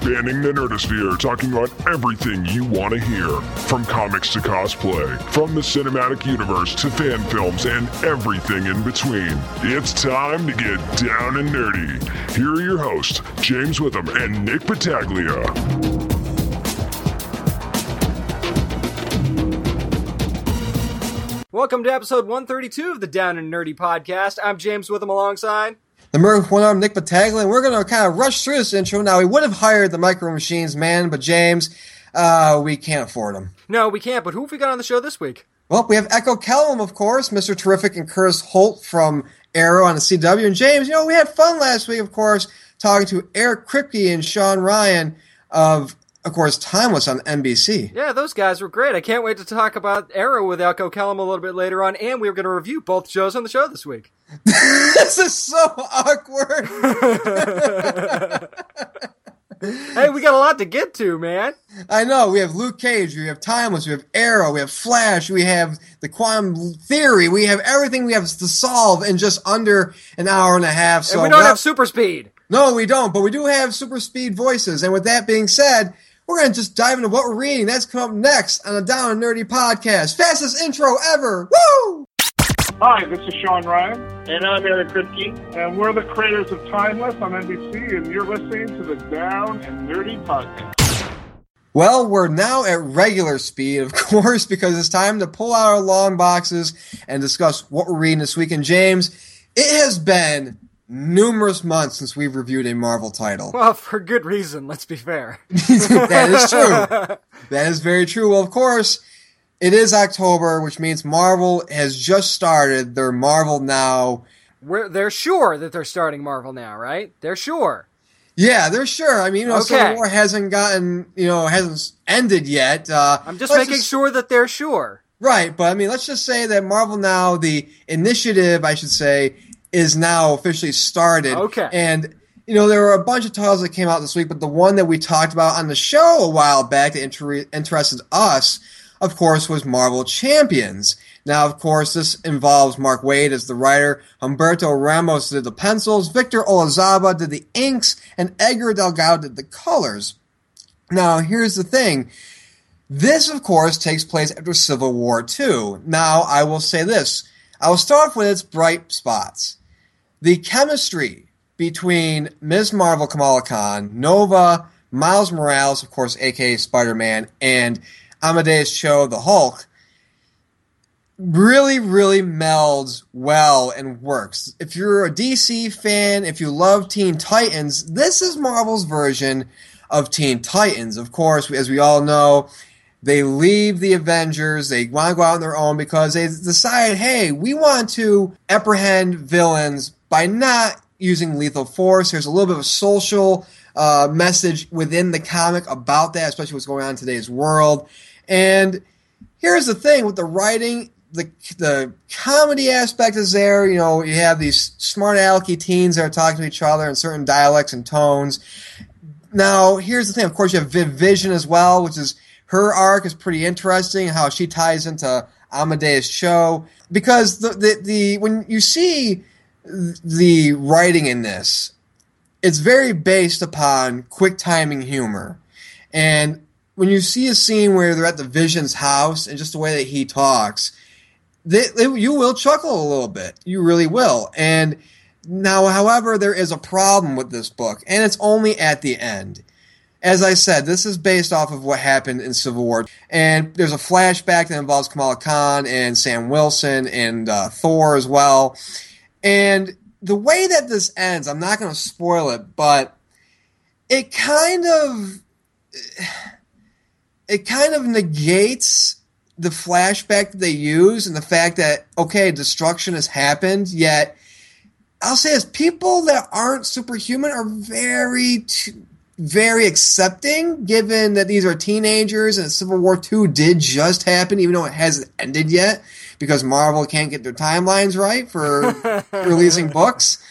spanning the nerdosphere, talking about everything you want to hear. From comics to cosplay, from the cinematic universe to fan films and everything in between. It's time to get down and nerdy. Here are your hosts, James Witham and Nick Battaglia. Welcome to episode 132 of the Down and Nerdy podcast. I'm James Witham alongside the Murph one arm Nick Battaglia, and we're going to kind of rush through this intro. Now, we would have hired the Micro Machines man, but James, uh, we can't afford him. No, we can't, but who have we got on the show this week? Well, we have Echo Kellum, of course, Mr. Terrific, and Curtis Holt from Arrow on the CW. And James, you know, we had fun last week, of course, talking to Eric Kripke and Sean Ryan of of course, Timeless on NBC. Yeah, those guys were great. I can't wait to talk about Arrow with Echo Kellum a little bit later on, and we are going to review both shows on the show this week. this is so awkward. hey, we got a lot to get to, man. I know. We have Luke Cage, we have Timeless, we have Arrow, we have Flash, we have the quantum theory, we have everything we have to solve in just under an hour and a half. So and we don't have super speed. No, we don't, but we do have super speed voices. And with that being said, we're going to just dive into what we're reading. That's coming up next on the Down and Nerdy podcast. Fastest intro ever. Woo! Hi, this is Sean Ryan. And I'm Eric Kripke. And we're the creators of Timeless on NBC, and you're listening to the Down and Nerdy podcast. Well, we're now at regular speed, of course, because it's time to pull out our long boxes and discuss what we're reading this week. And James, it has been numerous months since we've reviewed a Marvel title. Well, for good reason, let's be fair. that is true. that is very true. Well, of course, it is October, which means Marvel has just started their Marvel Now. We're, they're sure that they're starting Marvel Now, right? They're sure. Yeah, they're sure. I mean, you know, okay. Civil War hasn't gotten, you know, hasn't ended yet. Uh, I'm just making just, sure that they're sure. Right, but I mean, let's just say that Marvel Now, the initiative, I should say, is now officially started. Okay. And you know, there were a bunch of titles that came out this week, but the one that we talked about on the show a while back that inter- interested us, of course, was Marvel Champions. Now, of course, this involves Mark Waid as the writer, Humberto Ramos did the pencils, Victor Olazaba did the inks, and Edgar Delgado did the colors. Now, here's the thing. This, of course, takes place after Civil War II. Now, I will say this. I will start off with its bright spots. The chemistry between Ms. Marvel Kamala Khan, Nova, Miles Morales, of course, aka Spider Man, and Amadeus Cho, the Hulk, really, really melds well and works. If you're a DC fan, if you love Teen Titans, this is Marvel's version of Teen Titans. Of course, as we all know, they leave the Avengers. They want to go out on their own because they decide, hey, we want to apprehend villains by not using lethal force. There's a little bit of a social uh, message within the comic about that, especially what's going on in today's world. And here's the thing with the writing, the the comedy aspect is there. You know, you have these smart alecky teens that are talking to each other in certain dialects and tones. Now, here's the thing. Of course, you have Viv Vision as well, which is her arc is pretty interesting. How she ties into Amadeus Cho because the the, the when you see the writing in this, it's very based upon quick timing humor. And when you see a scene where they're at the Vision's house and just the way that he talks, they, they, you will chuckle a little bit. You really will. And now, however, there is a problem with this book, and it's only at the end. As I said, this is based off of what happened in Civil War, and there's a flashback that involves Kamala Khan and Sam Wilson and uh, Thor as well. And the way that this ends, I'm not going to spoil it, but it kind of it kind of negates the flashback that they use and the fact that okay, destruction has happened, yet I'll say this: people that aren't superhuman are very, very accepting, given that these are teenagers and Civil War II did just happen, even though it hasn't ended yet because Marvel can't get their timelines right for releasing books.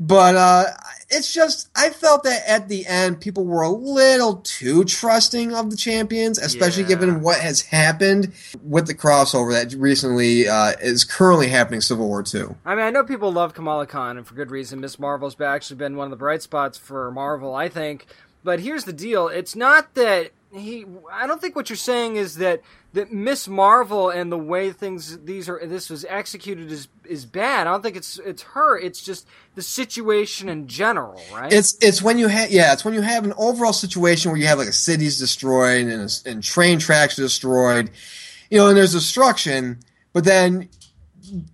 But uh, it's just I felt that at the end people were a little too trusting of the champions, especially yeah. given what has happened with the crossover that recently uh, is currently happening. Civil War Two. I mean, I know people love Kamala Khan, and for good reason. Miss Marvel's actually been one of the bright spots for Marvel, I think. But here's the deal: it's not that he. I don't think what you're saying is that that Miss Marvel and the way things these are this was executed is is bad. I don't think it's it's her. It's just the situation in general, right? It's it's when you have yeah, it's when you have an overall situation where you have like a city's destroyed and and train tracks destroyed, you know, and there's destruction. But then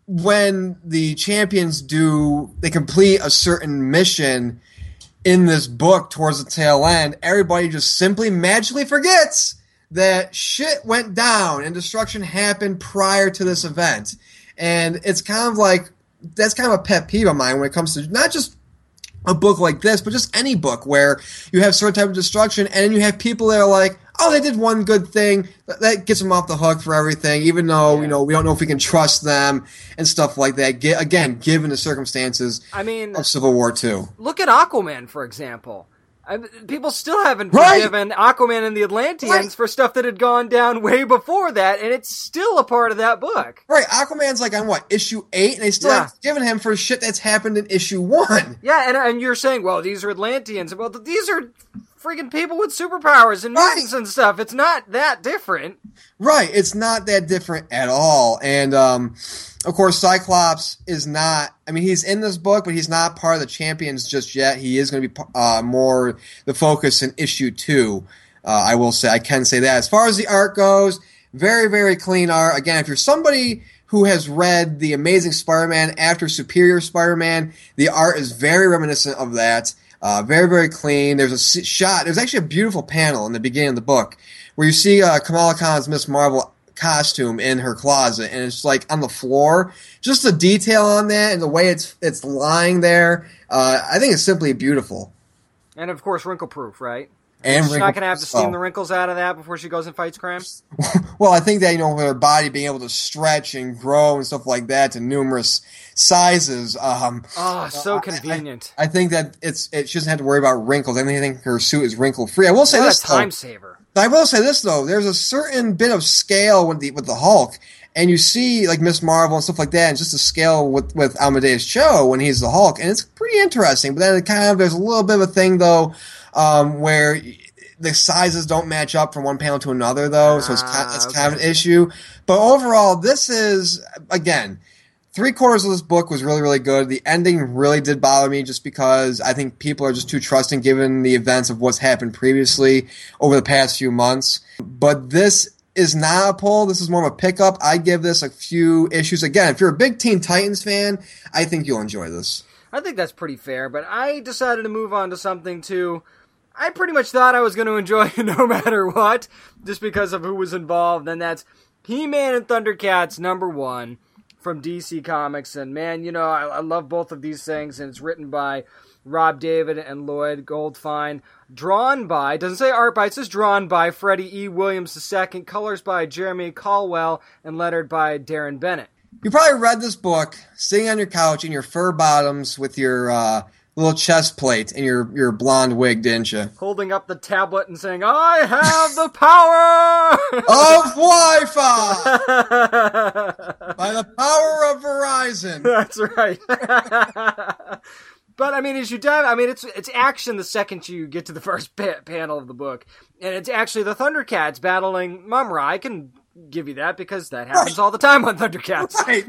when the champions do they complete a certain mission in this book towards the tail end, everybody just simply magically forgets that shit went down and destruction happened prior to this event. And it's kind of like that's kind of a pet peeve of mine when it comes to not just a book like this, but just any book where you have certain type of destruction and you have people that are like, oh, they did one good thing. That gets them off the hook for everything, even though, yeah. you know, we don't know if we can trust them and stuff like that. again, given the circumstances I mean, of Civil War II. Look at Aquaman, for example. I, people still haven't forgiven. Aquaman and the Atlanteans right. for stuff that had gone down way before that, and it's still a part of that book. Right, Aquaman's like on what issue eight, and they still yeah. have given him for shit that's happened in issue one. Yeah, and and you're saying, well, these are Atlanteans. Well, these are freaking people with superpowers and mutants right. and stuff. It's not that different. Right, it's not that different at all, and um of course, Cyclops is not. I mean, he's in this book, but he's not part of the champions just yet. He is going to be uh, more the focus in issue two. Uh, I will say, I can say that. As far as the art goes, very, very clean art. Again, if you're somebody who has read the Amazing Spider-Man after Superior Spider-Man, the art is very reminiscent of that. Uh, very, very clean. There's a shot. There's actually a beautiful panel in the beginning of the book where you see uh, Kamala Khan's Miss Marvel costume in her closet and it's like on the floor just the detail on that and the way it's it's lying there uh, i think it's simply beautiful and of course wrinkle proof right and she's not going to have to steam oh. the wrinkles out of that before she goes and fights crime. well, I think that you know her body being able to stretch and grow and stuff like that to numerous sizes. Um, oh, so uh, convenient. I, I, think that it's it she doesn't have to worry about wrinkles. I think her suit is wrinkle free. I will say what this a time though, saver. I will say this though, there's a certain bit of scale with the with the Hulk, and you see like Miss Marvel and stuff like that, and just the scale with with Amadeus Cho when he's the Hulk, and it's pretty interesting. But then it kind of there's a little bit of a thing though, um, where the sizes don't match up from one panel to another though, so it's kind, it's kind of an issue. But overall, this is again three quarters of this book was really, really good. The ending really did bother me just because I think people are just too trusting given the events of what's happened previously over the past few months. But this is not a pull. This is more of a pickup. I give this a few issues. Again, if you're a big Teen Titans fan, I think you'll enjoy this. I think that's pretty fair, but I decided to move on to something too. I pretty much thought I was going to enjoy it no matter what, just because of who was involved, and that's He Man and Thundercats number one from DC Comics. And man, you know, I, I, love both of these things. And it's written by Rob David and Lloyd Goldfine. Drawn by, doesn't say art by, it says drawn by Freddie E. Williams II. Colors by Jeremy Colwell and lettered by Darren Bennett. You probably read this book sitting on your couch in your fur bottoms with your uh, little chest plate and your your blonde wig, didn't you? Holding up the tablet and saying, "I have the power of Wi-Fi by the power of Verizon." That's right. but I mean, as you dive, I mean, it's it's action the second you get to the first pa- panel of the book, and it's actually the Thundercats battling Mumm-Ra. I can give you that because that happens right. all the time on Thundercats. Right.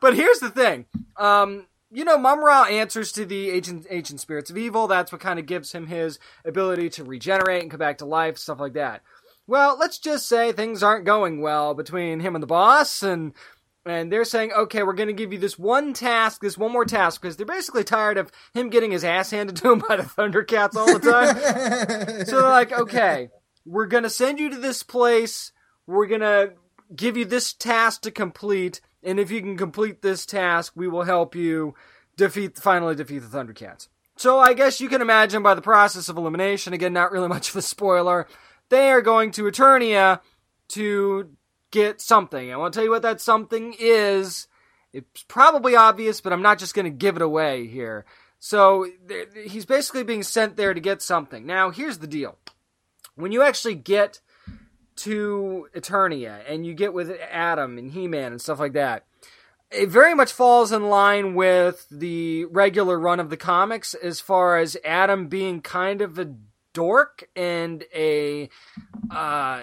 but here's the thing. Um, you know, Mumm-Ra answers to the ancient ancient spirits of evil. That's what kind of gives him his ability to regenerate and come back to life, stuff like that. Well, let's just say things aren't going well between him and the boss, and and they're saying, okay, we're going to give you this one task, this one more task, because they're basically tired of him getting his ass handed to him by the Thundercats all the time. so they're like, okay, we're going to send you to this place. We're going to give you this task to complete and if you can complete this task, we will help you defeat finally defeat the Thundercats. So I guess you can imagine by the process of elimination, again, not really much of a spoiler, they are going to Eternia to get something. I want to tell you what that something is. It's probably obvious, but I'm not just going to give it away here. So he's basically being sent there to get something. Now, here's the deal. When you actually get to Eternia and you get with Adam and He Man and stuff like that, it very much falls in line with the regular run of the comics as far as Adam being kind of a dork and a uh,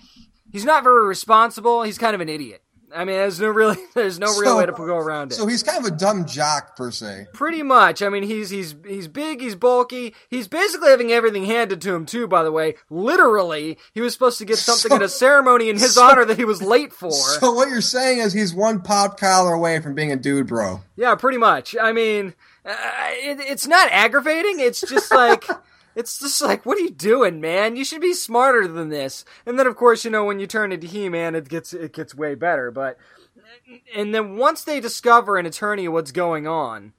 he's not very responsible. He's kind of an idiot. I mean, there's no really, there's no real So- way to go around it. So he's kind of a dumb jock per se. Pretty much. I mean, he's he's he's big. He's bulky. He's basically having everything handed to him too. By the way, literally, he was supposed to get something So- at a ceremony in his so- honor that he was late for. So what you're saying is he's one pop collar away from being a dude, bro. Yeah, pretty much. I mean, uh, it, it's not aggravating. It's just like. It's just like, what are you doing, man? You should be smarter than this. And then, of course, you know, when you turn into He-Man, it gets it gets way better. But, and then once they discover an Eternia what's going on,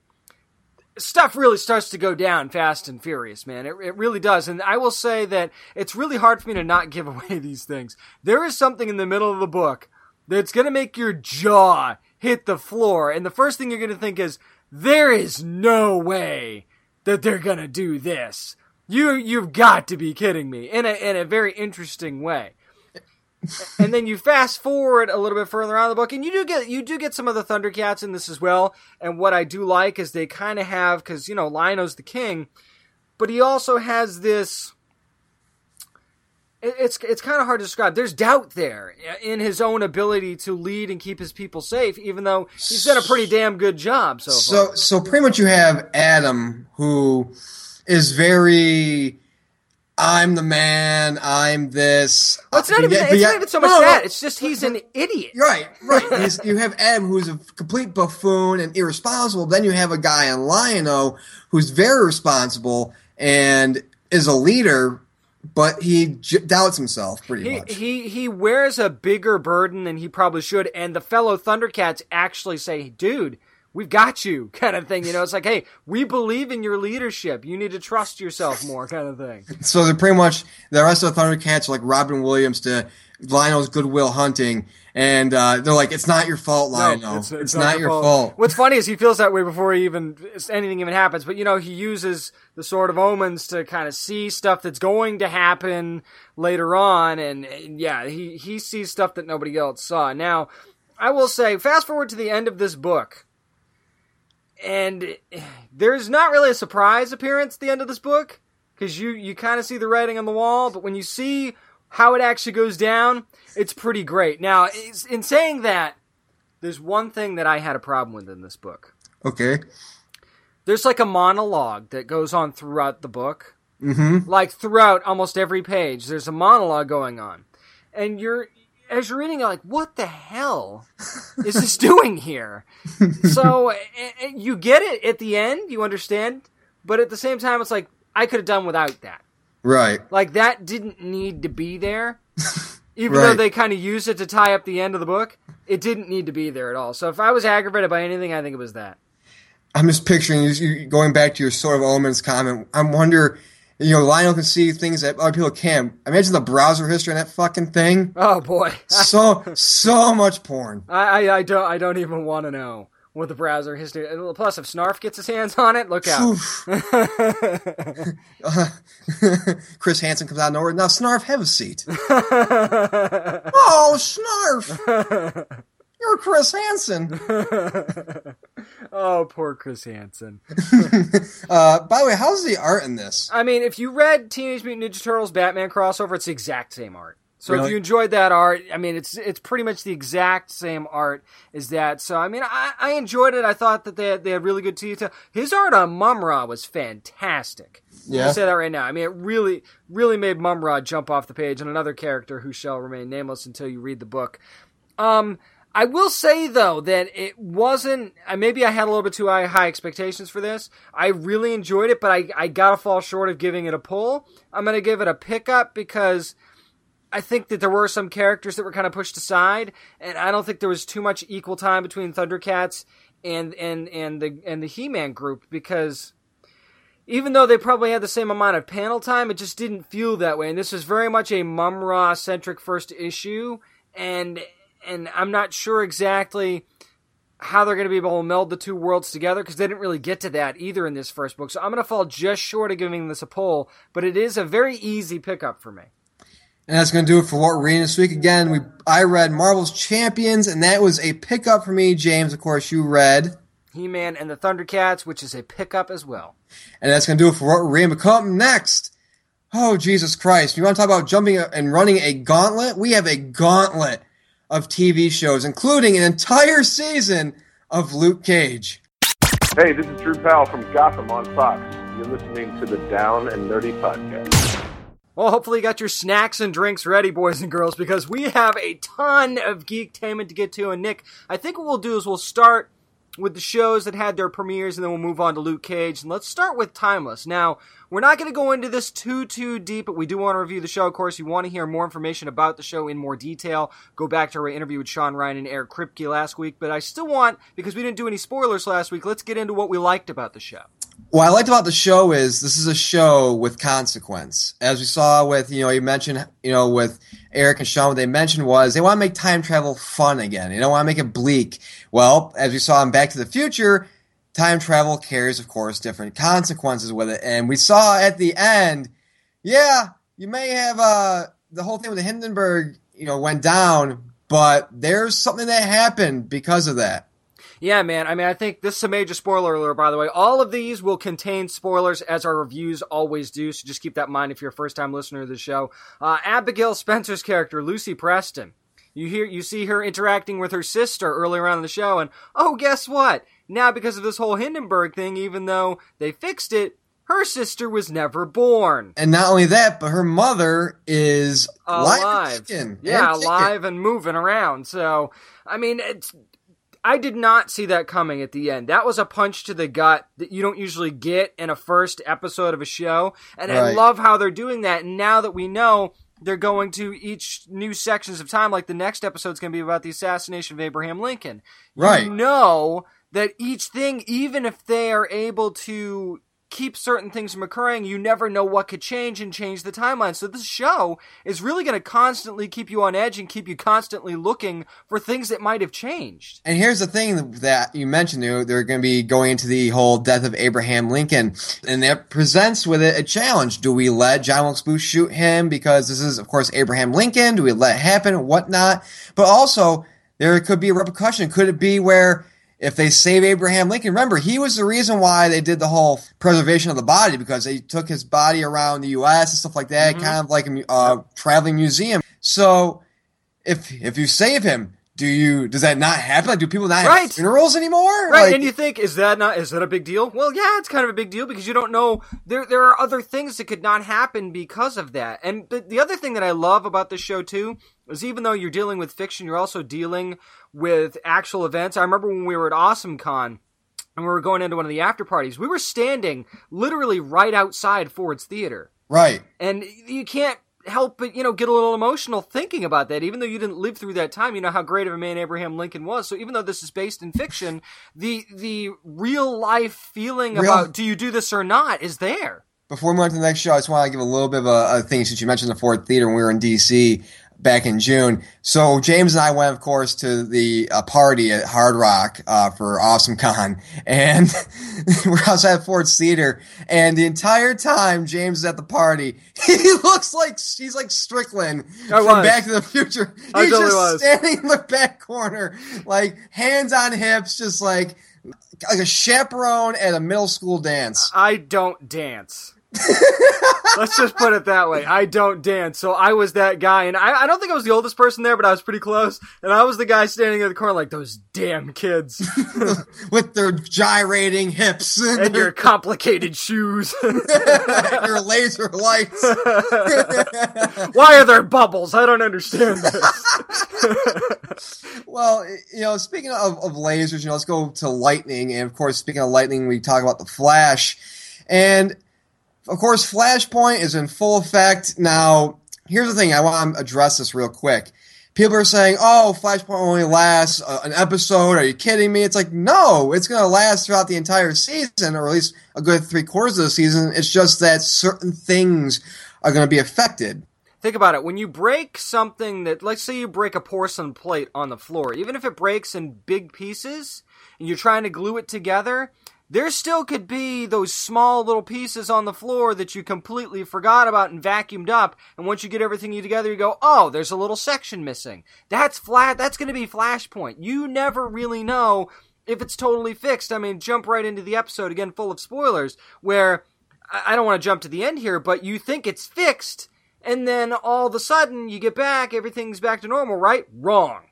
stuff really starts to go down fast and furious, man. It, it really does. And I will say that it's really hard for me to not give away these things. There is something in the middle of the book that's going to make your jaw hit the floor. And the first thing you're going to think is, there is no way that they're going to do this. You, you've got to be kidding me in a, in a very interesting way. and then you fast forward a little bit further on the book, and you do get you do get some of the Thundercats in this as well. And what I do like is they kind of have because you know Lion-O's the king, but he also has this. it- It's it's kind of hard to describe. There's doubt there in his own ability to lead and keep his people safe, even though he's done a pretty damn good job so far. So so pretty much you have Adam who is very I'm the man, I'm this. But it's not even it's not even so much no, no, that. It's just he's an idiot. Right, right. He's, you have Adam, who's a complete buffoon and irresponsible. Then you have a guy in Lion-O who's very responsible and is a leader, but he j- doubts himself pretty He, much. he he wears a bigger burden than he probably should, and the fellow Thundercats actually say, "Dude, we've got you," kind of thing. You know, it's like, "Hey, we believe in your leadership. You need to trust yourself more," kind of thing. so they're pretty much the rest of the Thundercats are like Robin Williams to Lion-O's Goodwill Hunting, and uh, they're like, "It's not your fault, Lion-O. it's, not, your fault." What's funny is he feels that way before he even anything even happens. But you know, he uses the sword of omens to kind of see stuff that's going to happen later on, and, and yeah, he he sees stuff that nobody else saw. Now, I will say, fast forward to the end of this book, and there's not really a surprise appearance at the end of this book because you you kind of see the writing on the wall, but when you see how it actually goes down, it's pretty great. Now, in saying that, there's one thing that I had a problem with in this book. Okay. There's like a monologue that goes on throughout the book. Mm-hmm. Like throughout almost every page, there's a monologue going on. And you're as you're reading, you're like, what the hell is this doing here? so eh, eh, you get it at the end, you understand, but at the same time, it's like I could have done without that. Right. Like that didn't need to be there. Even though they kind of used it to tie up the end of the book, it didn't need to be there at all. So if I was aggravated by anything, I think it was that. I'm just picturing you, you going back to your sword of omens comment. I'm wonder, you know, Lion-O can see things that other people can't. Imagine the browser history on that fucking thing. Oh boy, So so much porn. I, I, I don't I don't even want to know what the browser history. Plus, if Snarf gets his hands on it, look out. Uh, Chris Hansen comes out of nowhere. Now, Snarf, have a seat. oh, Snarf! You're Chris Hansen. oh, poor Chris Hansen. Uh, by the way, how's the art in this? I mean, if you read Teenage Mutant Ninja Turtles Batman crossover, it's the exact same art. So if you enjoyed that art, I mean, it's it's pretty much the exact same art as that. So I mean, I, I enjoyed it. I thought that they had, they had really good detail. His art on Mumm-Ra was fantastic. Yeah? I'll say that right now. I mean, it really really made Mumm-Ra jump off the page, and another character who shall remain nameless until you read the book. Um, I will say though that it wasn't. uh, Maybe I had a little bit too high, high expectations for this. I really enjoyed it, but I I gotta fall short of giving it a pull. I'm gonna give it a pickup because I think that there were some characters that were kind of pushed aside, and I don't think there was too much equal time between Thundercats and and and the and the He-Man group because even though they probably had the same amount of panel time, it just didn't feel that way. And this was very much a Mumm-Ra centric first issue, and and I'm not sure exactly how they're going to be able to meld the two worlds together because they didn't really get to that either in this first book. So I'm going to fall just short of giving this a pull, but it is a very easy pickup for me. And that's going to do it for what we're reading this week. Again, we I read Marvel's Champions, and that was a pickup for me. James, of course, you read. He-Man and the Thundercats, which is a pickup as well. And that's going to do it for what we're reading. But come next, Oh, Jesus Christ. You want to talk about jumping and running a gauntlet? We have a gauntlet of TV shows, including an entire season of Luke Cage. Hey, this is Drew Powell from Gotham on Fox. You're listening to the Down and Nerdy Podcast. Well, hopefully you got your snacks and drinks ready, boys and girls, because we have a ton of geek geektainment to get to. And Nick, I think what we'll do is we'll start with the shows that had their premieres, and then we'll move on to Luke Cage. And let's start with Timeless. Now, we're not going to go into this too, too deep, but we do want to review the show. Of course, you want to hear more information about the show in more detail. Go back to our interview with Sean Ryan and Eric Kripke last week. But I still want, because we didn't do any spoilers last week, let's get into what we liked about the show. What I liked about the show is this is a show with consequence. As we saw with, you know, you mentioned, you know, with Eric and Sean, what they mentioned was they want to make time travel fun again. They don't want to make it bleak. Well, as we saw in Back to the Future, time travel carries, of course, different consequences with it. And we saw at the end, yeah, you may have uh, the whole thing with the Hindenburg, you know, went down, but there's something that happened because of that. Yeah, man. I mean, I think this is a major spoiler alert, by the way. All of these will contain spoilers, as our reviews always do, so just keep that in mind if you're a first time listener to the show. Uh, Abigail Spencer's character, Lucy Preston. You hear, you see her interacting with her sister earlier on in the show, and oh, guess what? Now, because of this whole Hindenburg thing, even though they fixed it, her sister was never born. And not only that, but her mother is alive. and yeah, kicking. alive and moving around. So, I mean, it's I did not see that coming at the end. That was a punch to the gut that you don't usually get in a first episode of a show. And I love how they're doing that. And now that we know they're going to each new sections of time, like the next episode's going to be about the assassination of Abraham Lincoln. Right. You know that each thing, even if they are able to keep certain things from occurring, you never know what could change and change the timeline. So this show is really going to constantly keep you on edge and keep you constantly looking for things that might have changed. And here's the thing that you mentioned, they're going to be going into the whole death of Abraham Lincoln, and that presents with it a challenge. Do we let John Wilkes Booth shoot him because this is, of course, Abraham Lincoln? Do we let it happen? And whatnot? But also, there could be a repercussion. Could it be where if they save Abraham Lincoln, remember, he was the reason why they did the whole preservation of the body because they took his body around the U.S. and stuff like that, kind of like a uh, traveling museum. So, if if you save him, do you does that not happen? Like, do people not Right. have funerals anymore? Right, Like, and you think is that not is that a big deal? Well, yeah, it's kind of a big deal because you don't know there there are other things that could not happen because of that. And the, the other thing that I love about this show too is even though you're dealing with fiction, you're also dealing with actual events. I remember when we were at Awesome Con and we were going into one of the after parties, we were standing literally right outside Ford's Theater. right. And you can't help but, you know, get a little emotional thinking about that. Even though you didn't live through that time, you know how great of a man Abraham Lincoln was. So even though this is based in fiction, the the real life feeling Real- about do you do this or not is there. Before we move on to the next show, I just want to give a little bit of a, a thing since you mentioned the Ford Theater when we were in DC back in June. So James and I went, of course, to the uh, party at Hard Rock uh, for Awesome Con, and we're outside Ford's Theater. And the entire time James is at the party, he looks like he's like Strickland I from was. Back to the Future. He's I totally just was. standing in the back corner, like hands on hips, just like like a chaperone at a middle school dance. I don't dance. Let's just put it that way. I don't dance. So I was that guy, and I, I don't think I was the oldest person there, but I was pretty close. And I was the guy standing in the corner like those damn kids with their gyrating hips and, and your complicated shoes. your laser lights. Why are there bubbles? I don't understand this. well, you know, speaking of, of lasers, you know, let's go to lightning. And of course, speaking of lightning, we talk about the Flash. And of course, Flashpoint is in full effect. Now, here's the thing I want to address this real quick. People are saying, oh, Flashpoint only lasts uh, an episode. Are you kidding me? It's like, no, it's going to last throughout the entire season, or at least a good three quarters of the season. It's just that certain things are going to be affected. Think about it. When you break something that, let's say you break a porcelain plate on the floor, even if it breaks in big pieces and you're trying to glue it together, there still could be those small little pieces on the floor that you completely forgot about and vacuumed up. And once you get everything together, you go, oh, there's a little section missing. That's flat. That's going to be Flashpoint. You never really know if it's totally fixed. I mean, jump right into the episode again, full of spoilers, where I, don't want to jump to the end here, but you think it's fixed, and then all of a sudden you get back, everything's back to normal, right? Wrong.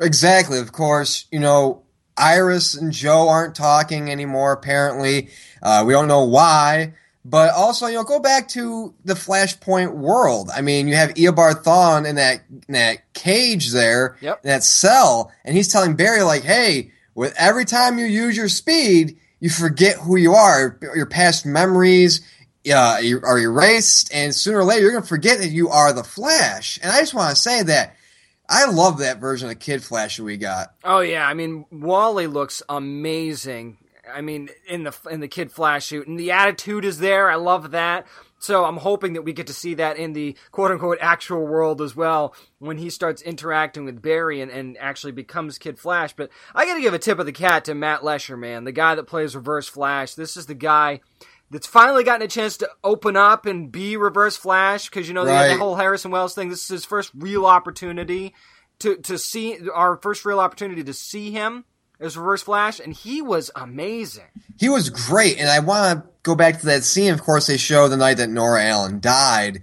Exactly. Of course, you know, Iris and Joe aren't talking anymore, apparently. Uh, we don't know why. But also, you know, go back to the Flashpoint world. I mean, you have Eobard Thawne in that in that cage there, Yep. in that cell, and he's telling Barry like, "Hey, with every time you use your speed, you forget who you are. Your past memories uh, are erased, and sooner or later, you're going to forget that you are the Flash." And I just want to say that I love that version of Kid Flash that we got. Oh yeah, I mean Wally looks amazing. I mean in the in the Kid Flash suit, and the attitude is there. I love that. So I'm hoping that we get to see that in the quote unquote actual world as well when he starts interacting with Barry and, and actually becomes Kid Flash. But I got to give a tip of the cat to Matt Letscher, man, the guy that plays Reverse Flash. This is the guy that's finally gotten a chance to open up and be Reverse Flash because you know they had the whole Harrison Wells thing. This is his first real opportunity to to see our first real opportunity to see him as Reverse Flash, and he was amazing. He was great, and I want to go back to that scene. Of course, they show the night that Nora Allen died,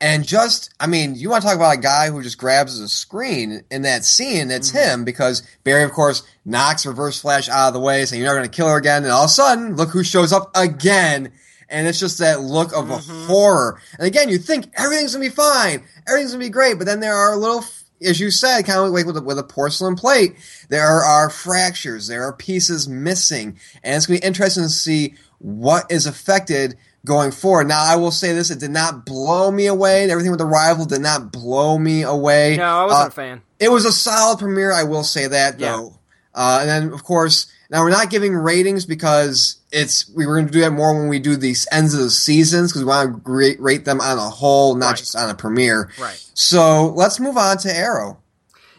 and just, I mean, you want to talk about a guy who just grabs the screen in that scene? It's mm-hmm. him because Barry, of course, knocks Reverse Flash out of the way, saying you're not going to kill her again, and all of a sudden, look who shows up again. And it's just that look of a mm-hmm. horror. And again, you think everything's gonna be fine, everything's gonna be great, but then there are little as you said, kind of like with a, with a porcelain plate, there are fractures, there are pieces missing, and it's going to be interesting to see what is affected going forward. Now, I will say this: it did not blow me away. Everything with the rival did not blow me away. No, I wasn't Uh, a fan. it was a solid premiere. I will say that Yeah. though. Uh, and then, of course, now we're not giving ratings because it's we were going to do that more when we do these ends of the seasons because we want to rate, them on a whole, not Right. just on a premiere. Right. So let's move on to Arrow.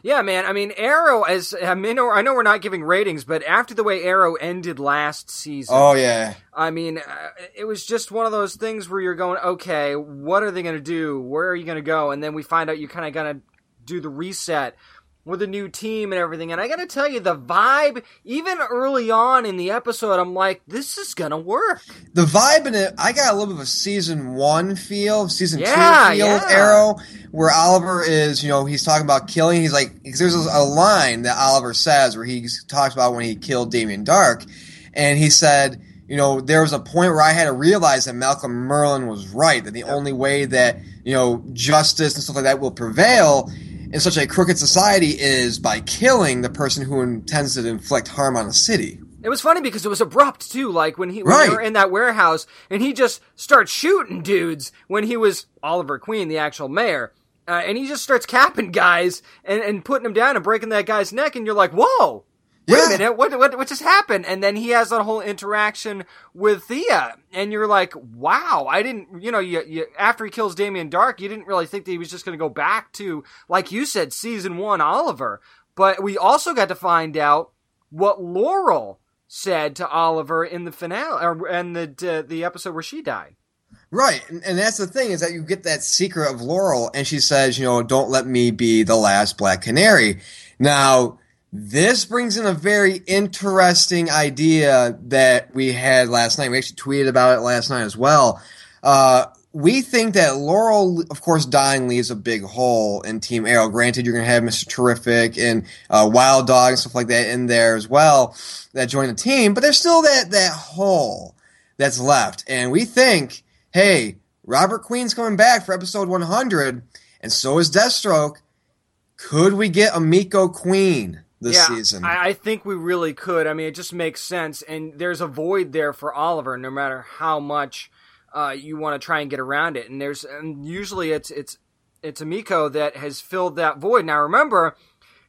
Yeah, man. I mean, Arrow. As I mean, I know we're not giving ratings, but after the way Arrow ended last season, Oh yeah, I mean, uh, it was just one of those things where you're going, okay, what are they going to do? Where are you going to go? And then we find out you kind of got to do the reset with a new team and everything. And I got to tell you, the vibe, even early on in the episode, I'm like, this is to work. the vibe in it. I got a little bit of a season one feel, season Yeah, two feel yeah. Arrow, where Oliver is, you know, he's talking about killing. He's like, because there's a line that Oliver says where he talks about when he killed Damien Darhk, and he said, you know, there was a point where I had to realize that Malcolm Merlyn was right. That the only way that you know justice and stuff like that will prevail in such a crooked society is by killing the person who intends to inflict harm on a city. It was funny because it was abrupt too. Like when he when Right. they were in that warehouse and he just starts shooting dudes when he was Oliver Queen, the actual mayor, uh, and he just starts capping guys and, and putting them down and breaking that guy's neck, and you're like, whoa. Wait Yeah. a minute, what, what what just happened? And then he has that whole interaction with Thea, and you're like, "Wow, I didn't, you know, you, you after he kills Damien Darhk, you didn't really think that he was just going to go back to, like you said, season one Oliver." But we also got to find out what Laurel said to Oliver in the finale, or and the uh, the episode where she died. Right, and, and that's the thing is that you get that secret of Laurel, and she says, you know, don't let me be the last Black Canary. Now, this brings in a very interesting idea that we had last night. We actually tweeted about it last night as well. Uh, we think that Laurel, of course, dying leaves a big hole in Team Arrow. Granted, you're going to have Mr. Terrific and uh, Wild Dog and stuff like that in there as well that join the team, but there's still that that hole that's left, and we think hey, Robert Queen's coming back for episode 100, and so is Deathstroke. Could we get a Miko Queen this yeah, season? I, I think we really could. I mean, it just makes sense, and there's a void there for Oliver, no matter how much uh, you want to try and get around it. And there's and usually it's it's it's Emiko that has filled that void. Now remember,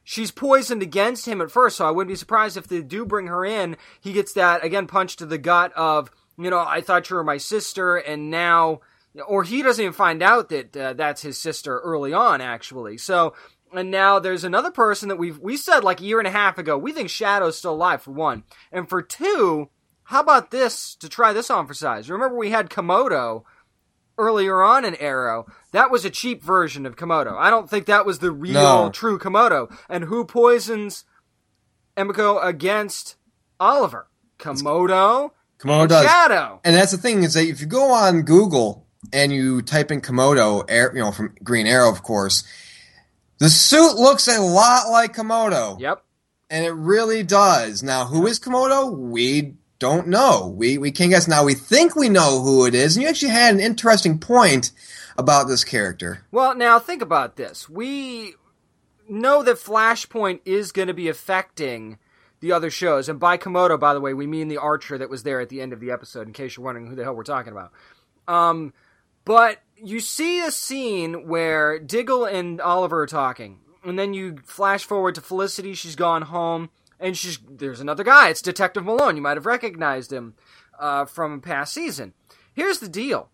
she's poisoned against him at first, so I wouldn't be surprised if they do bring her in. He gets that again punch to the gut of you know I thought you were my sister, and now. Or he doesn't even find out that uh, that's his sister early on, actually. So and now there's another person that we've we said like a year and a half ago. We think Shado's still alive for one, and for two, how about this to try this on for size? Remember we had Komodo earlier on in Arrow. That was a cheap version of Komodo. I don't think that was the real No. true Komodo. And who poisons Emiko against Oliver? Komodo Komodo and does. Shadow. And that's the thing is that if you go on Google and you type in Komodo, you know, from Green Arrow, of course, the suit looks a lot like Komodo. Yep. And it really does. Now, who is Komodo? We don't know. We we can't guess. Now we think we know who it is, and you actually had an interesting point about this character. Well, now think about this. We know that Flashpoint is going to be affecting the other shows, and by Komodo, by the way, we mean the Archer that was there at the end of the episode. In case you're wondering who the hell we're talking about. Um, but you see a scene where Diggle and Oliver are talking, and then you flash forward to Felicity. She's gone home, and she's there's another guy. It's Detective Malone. You might have recognized him uh, from a past season. Here's the deal,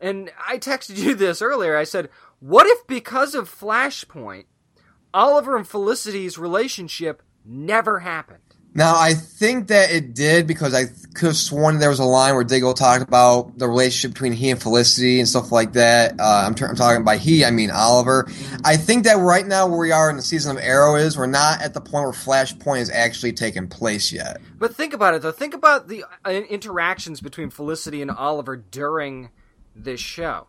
and I texted you this earlier. I said, "What if because of Flashpoint, Oliver and Felicity's relationship never happened?" Now I think that it did because I could have sworn there was a line where Diggle talked about the relationship between he and Felicity and stuff like that. Uh, I'm, I'm talking by he, I mean Oliver. I think that right now where we are in the season of Arrow is we're not at the point where Flashpoint is actually taking place yet. But think about it though. Think about the uh, interactions between Felicity and Oliver during this show.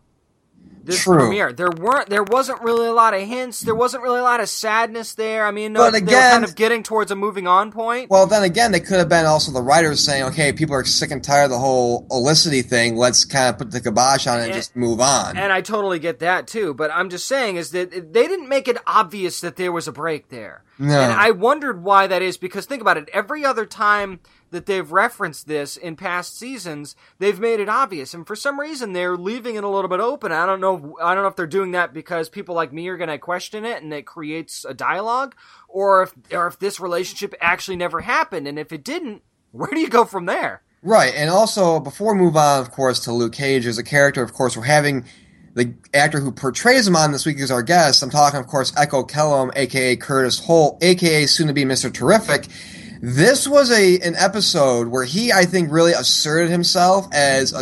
This True. premiere. There weren't there wasn't really a lot of hints. There wasn't really a lot of sadness there. I mean, no, But they were again- kind of getting towards a moving on point. Well, then again, they could have been also the writers saying, okay, people are sick and tired of the whole Olicity thing. Let's kind of put the kibosh on it and And- just move on. and I totally get that too. But I'm just saying is that they didn't make it obvious that there was a break there. No. And I wondered why that is because think about it. Every other time that they've referenced this in past seasons, they've made it obvious, and for some reason they're leaving it a little bit open. I don't know. I don't know if they're doing that because people like me are going to question it, and it creates a dialogue, or if or if this relationship actually never happened, and if it didn't, where do you go from there? Right, and also before we move on, of course, to Luke Cage as a character, of course, we're having the actor who portrays him on this week as our guest. I'm talking, of course, Echo Kellum, aka Curtis Holt, aka soon to be Mr. Terrific. This was a an episode where he, I think, really asserted himself as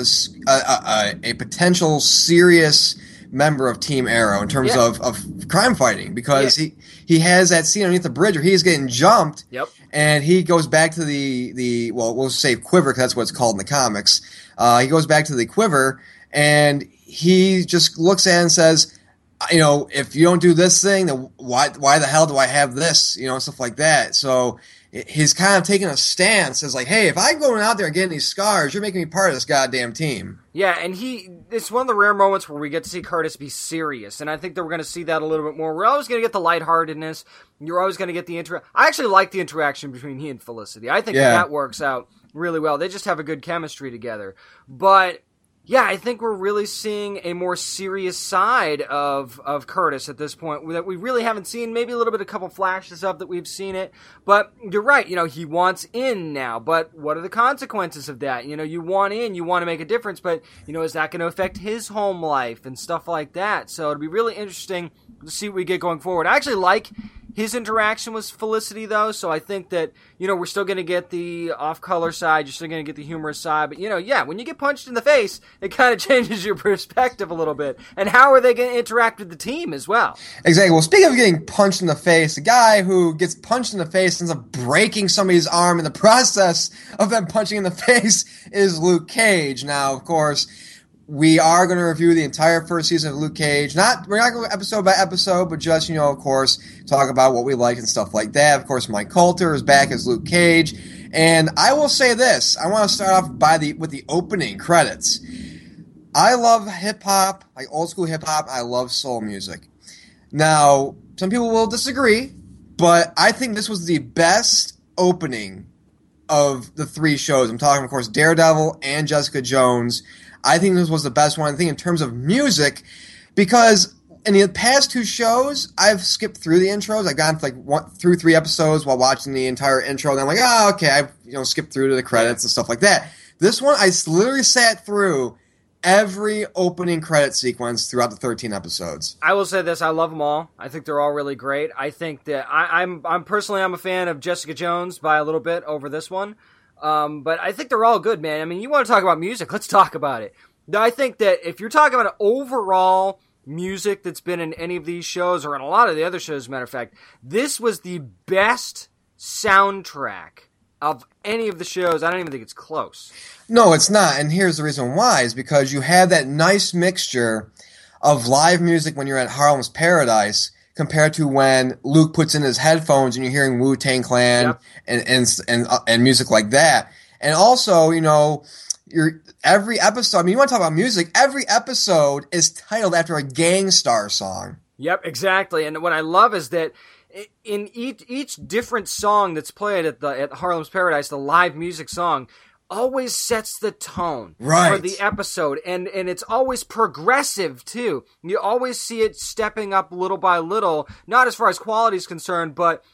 a a potential serious member of Team Arrow in terms Yeah. of, of crime fighting because he he has that scene underneath the bridge where he's getting jumped Yep. and he goes back to the the well we'll say quiver because that's what it's called in the comics uh, he goes back to the quiver and he just looks at and says you know if you don't do this thing then why why the hell do i have this you know and stuff like that so he's kind of taking a stance as like hey if i'm going out there and getting these scars you're making me part of this goddamn team Yeah, and he it's one of the rare moments where we get to see Curtis be serious, and I think that we're going to see that a little bit more. We're always going to get the lightheartedness. You're always going to get the inter. I actually like the interaction between he and Felicity. I think Yeah. that, that works out really well. They just have a good chemistry together. But yeah, I think we're really seeing a more serious side of of Curtis at this point that we really haven't seen. Maybe a little bit, a couple flashes of that we've seen it. But you're right. You know, he wants in now. But what are the consequences of that? You know, you want in, you want to make a difference, but you know, is that going to affect his home life and stuff like that? So it'll be really interesting to see what we get going forward. I actually like his interaction with Felicity though, so I think that you know we're still going to get the off-color side, you're still going to get the humorous side, but you know, yeah, when you get punched in the face, it kind of changes your perspective a little bit. And how are they going to interact with the team as well? Exactly. Well, speaking of getting punched in the face, the guy who gets punched in the face ends up breaking somebody's arm in the process of them punching in the face is Luke Cage. Now, of course, we are going to review the entire first season of Luke Cage. Not we're not going to episode by episode, but just you know, of course, talk about what we like and stuff like that. Of course, Mike Colter is back as Luke Cage, and I will say this: I want to start off by the with the opening credits. I love hip hop, like old school hip hop. I love soul music. Now, some people will disagree, but I think this was the best opening of the three shows. I'm talking, of course, Daredevil and Jessica Jones. I think this was the best one. I think in terms of music, because in the past two shows, I've skipped through the intros. I've gone like one, through three episodes while watching the entire intro, and I'm like, oh, okay, I've you know skipped through to the credits and stuff like that. This one, I literally sat through every opening credit sequence throughout the 13 episodes. I will say this: I love them all. I think they're all really great. I think that I, I'm, I'm personally, I'm a fan of Jessica Jones by a little bit over this one, um, but I think they're all good, man. I mean, you want to talk about music? Let's talk about it. I think that if you're talking about overall music that's been in any of these shows or in a lot of the other shows, as a matter of fact, this was the best soundtrack of any of the shows. I don't even think it's close. No, it's not. And here's the reason why is because you have that nice mixture of live music when you're at Harlem's Paradise compared to when Luke puts in his headphones and you're hearing Wu Tang Clan Yep. and and and uh, and music like that. And also, you know, your every episode. I mean, you want to talk about music? Every episode is titled after a Gang Starr song. Yep, exactly. And what I love is that in each each different song that's played at the at Harlem's Paradise, the live music song always sets the tone right. for the episode and and it's always progressive too. You always see it stepping up little by little, not as far as quality is concerned, but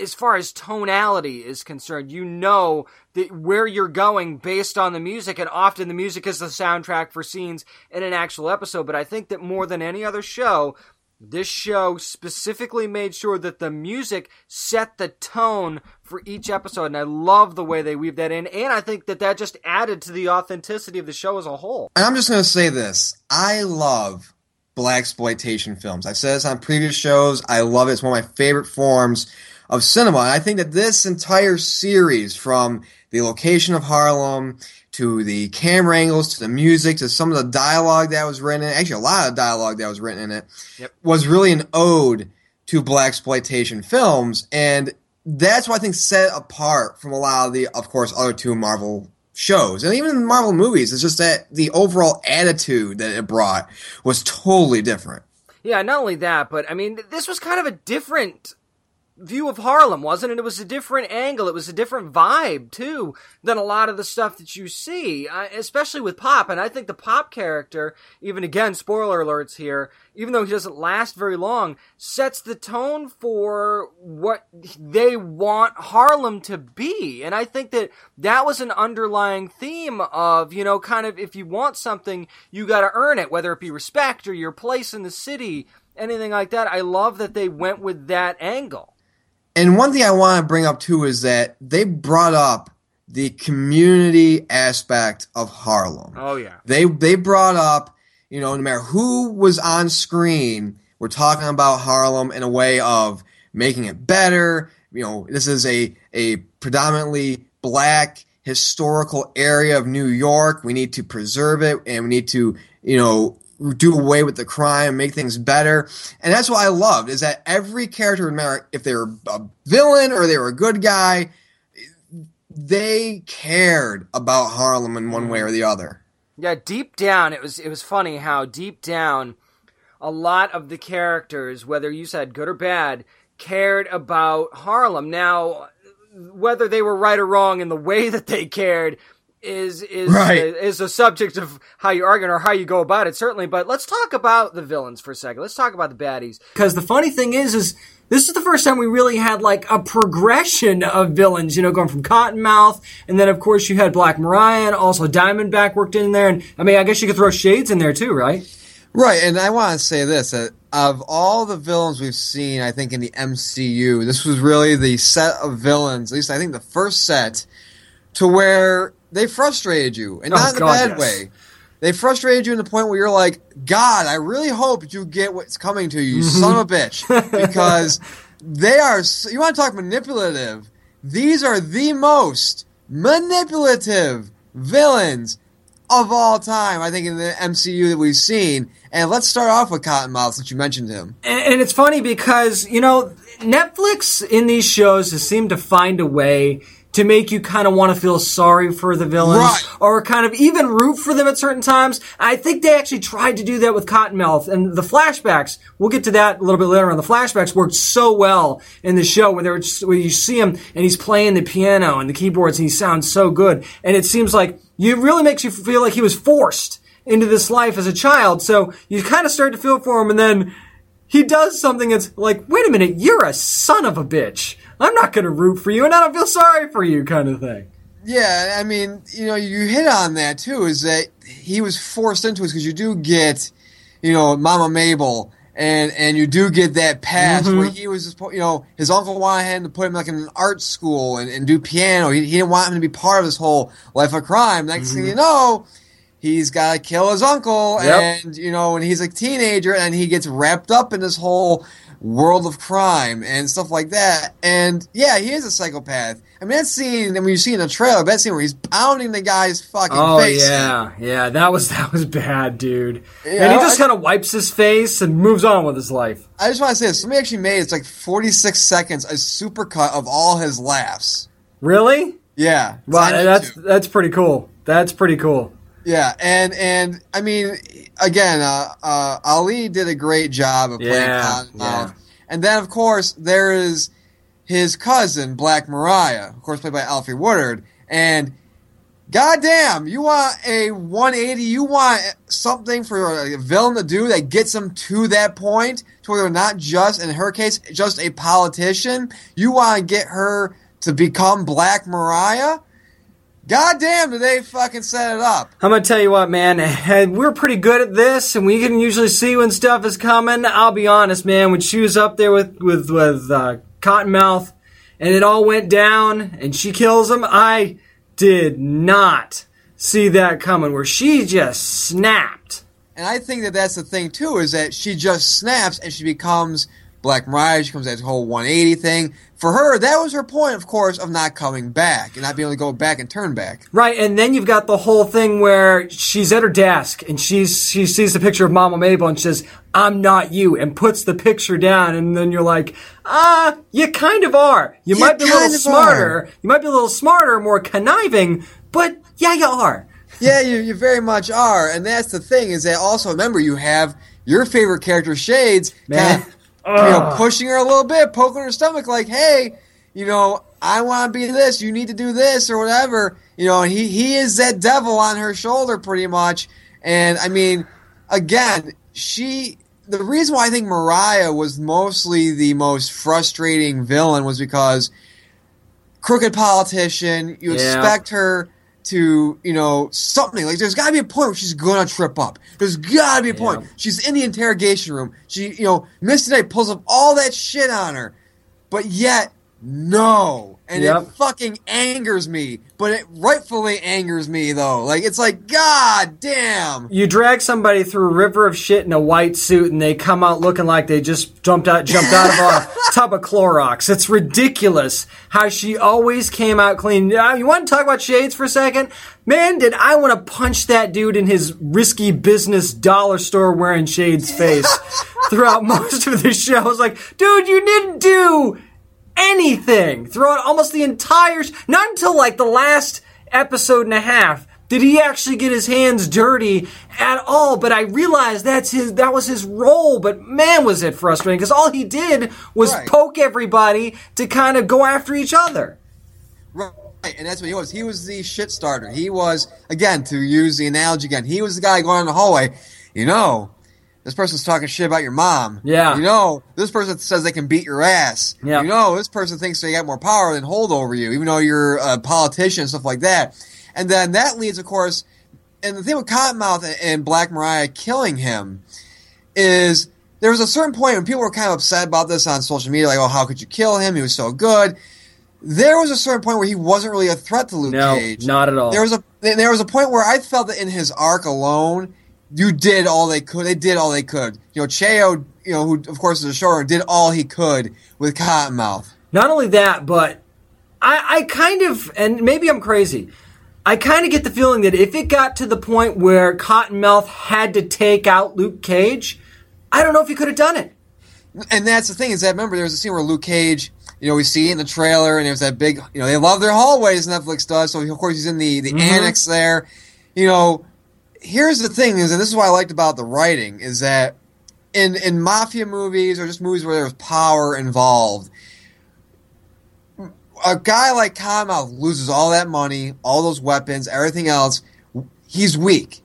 as far as tonality is concerned, you know that where you're going based on the music, and often the music is the soundtrack for scenes in an actual episode. But I think that more than any other show, this show specifically made sure that the music set the tone for each episode, and I love the way they weave that in. And I think that that just added to the authenticity of the show as a whole. And I'm just going to say this. I love black exploitation films. I've said this on previous shows. I love it. It's one of my favorite forms of cinema. And I think that this entire series, from the location of Harlem to the camera angles to the music to some of the dialogue that was written in it, actually a lot of dialogue that was written in it, Yep. was really an ode to black exploitation films. And that's what I think set apart from a lot of the, of course, other two Marvel shows. And even the Marvel movies, it's just that the overall attitude that it brought was totally different. Yeah, not only that, but I mean, this was kind of a different view of Harlem, wasn't it? It was a different angle. It was a different vibe too than a lot of the stuff that you see, uh, especially with Pop. And I think the Pop character, even again, spoiler alerts here, even though he doesn't last very long, sets the tone for what they want Harlem to be. And I think that that was an underlying theme of, you know, kind of if you want something, you got to earn it, whether it be respect or your place in the city, anything like that. I love that they went with that angle. And one thing I want to bring up too is that they brought up the community aspect of Harlem. Oh yeah. They they brought up, you know, no matter who was on screen, we're talking about Harlem in a way of making it better. You know, this is a a predominantly black historical area of New York. We need to preserve it and we need to, you know, do away with the crime, make things better. And that's what I loved is that every character, no matter if they were a villain or they were a good guy, they cared about Harlem in one way or the other. Yeah, deep down it was it was funny how deep down a lot of the characters, whether you said good or bad, cared about Harlem. Now, whether they were right or wrong in the way that they cared is is Right. Uh, is a subject of how you argue or how you go about it certainly but let's talk about the villains for a second let's talk about the baddies because the funny thing is is this is the first time we really had like a progression of villains you know going from cottonmouth and then of course you had black mariah and also diamondback worked in there and i mean i guess you could throw shades in there too right Right, and I want to say this: that of all the villains we've seen, I think in the MCU, this was really the set of villains. At least I think the first set to where they frustrated you, and Oh, not in a bad yes. way. They frustrated you in the point where you're like, God, I really hope you get what's coming to you, you son of a bitch, because they are. You want to talk manipulative? These are the most manipulative villains of all time, I think, in the MCU that we've seen. And let's start off with Cottonmouth, since you mentioned him. and, and it's funny because you know Netflix in these shows has seemed to find a way to make you kind of want to feel sorry for the villains Right. or kind of even root for them at certain times. I think they actually tried to do that with Cottonmouth and the flashbacks. We'll get to that a little bit later on. The flashbacks worked so well in the show where, just, where you see him and he's playing the piano and the keyboards and he sounds so good. And it seems like it really makes you feel like he was forced into this life as a child. So you kind of start to feel for him and then he does something that's like, wait a minute, you're a son of a bitch. I'm not going to root for you and I don't feel sorry for you kind of thing. Yeah, I mean, you know, you hit on that too. Is that he was forced into it because you do get, you know, Mama Mabel, and and you do get that past where mm-hmm. he was, just, you know, his uncle wanted him to put him like in an art school and, and do piano. He, he didn't want him to be part of this whole life of crime. Next thing mm-hmm. you know. He's got to kill his uncle, Yep. and you know when he's a teenager, and he gets wrapped up in this whole World of Crime and stuff like that. And yeah, he is a psychopath. I mean, that scene, I mean, you see in the trailer, that scene where he's pounding the guy's fucking Oh face. yeah, yeah, that was that was bad, dude. And he just kind of wipes his face and moves on with his life. I just want to say this. Somebody actually made it's like 46 seconds a supercut of all his laughs. Really? Yeah, Wow, that's that's pretty cool. That's pretty cool. Yeah, and and I mean, again, uh, uh, Ali did a great job of playing Yeah, Cottonmouth. yeah. And then, of course, there is his cousin, Black Mariah, of course, played by Alfre Woodard. And goddamn, you want a 180, you want something for a villain to do that gets them to that point, to where they're not just, in her case, just a politician. You want to get her to become Black Mariah? Goddamn, did they fucking set it up? I'm gonna tell you what, man. We're pretty good at this, and we can usually see when stuff is coming. I'll be honest, man. When she was up there with with with uh, Cottonmouth, and it all went down, and she kills him, I did not see that coming. Where she just snapped. And I think that that's the thing too, is that she just snaps and she becomes Black Mariah. She becomes that whole 180 thing. For her, that was her point, of course, of not coming back and not being able to go back and turn back. Right, and then you've got the whole thing where she's at her desk and she's she sees the picture of Mama Mabel and she says, "I'm not you," and puts the picture down, and then you're like, "Ah, you kind of are. You, You might be a little smarter. You might be a little smarter, more conniving, but yeah, you are." Yeah, you, you very much are. And that's the thing, is that also, remember, you have your favorite character, Shades, Man. kind of, you know, pushing her a little bit, poking her stomach, like, hey, you know, I want to be this, you need to do this, or whatever. You know, he, he is that devil on her shoulder, pretty much. And, I mean, again, she. The reason why I think Mariah was mostly the most frustrating villain was because crooked politician. You Yeah. expect her to, you know, something like there's got to be a point where she's gonna trip up. There's got to be a point. Yeah. She's in the interrogation room. She, you know, Misty Knight pulls up all that shit on her, but yet no, and Yep. it fucking angers me. But it rightfully angers me though. Like it's like, god damn. You drag somebody through a river of shit in a white suit, and they come out looking like they just jumped out jumped out of a tub of Clorox. It's ridiculous how she always came out clean. Uh, you want to talk about shades for a second? Man, did I want to punch that dude in his risky business dollar store wearing shades face throughout most of the show. I was like, dude, you didn't do anything throughout almost the entire. Sh- not until like the last episode and a half did he actually get his hands dirty at all. But I realized that's his. That was his role. But man, was it frustrating because all he did was Right. poke everybody to kind of go after each other. Right, and that's what he was. He was the shit starter. He was, again, to use the analogy again, he was the guy going in the hallway. You know, this person's talking shit about your mom. Yeah. You know, this person says they can beat your ass. Yeah. You know, this person thinks they got more power than hold over you, even though you're a politician and stuff like that. And then that leads, of course, and the thing with Cottonmouth and- Black Mariah killing him is there was a certain point when people were kind of upset about this on social media, like, oh, how could you kill him? He was so good. There was a certain point where he wasn't really a threat to Luke No, Cage. not at all. There was a there was a point where I felt that in his arc alone, you did all they could. They did all they could. You know, Cheo, you know, who of course is a showrunner, did all he could with Cottonmouth. Not only that, but I, I kind of, and maybe I'm crazy. I kind of get the feeling that if it got to the point where Cottonmouth had to take out Luke Cage, I don't know if he could have done it. And that's the thing is that remember there was a scene where Luke Cage, you know, we see in the trailer, and was that big, you know, they love their hallways. Netflix does, so of course he's in the the mm-hmm. annex there. You know, here's the thing is, and this is what I liked about the writing is that in in mafia movies or just movies where there's power involved, a guy like Cottonmouth loses all that money, all those weapons, everything else. He's weak.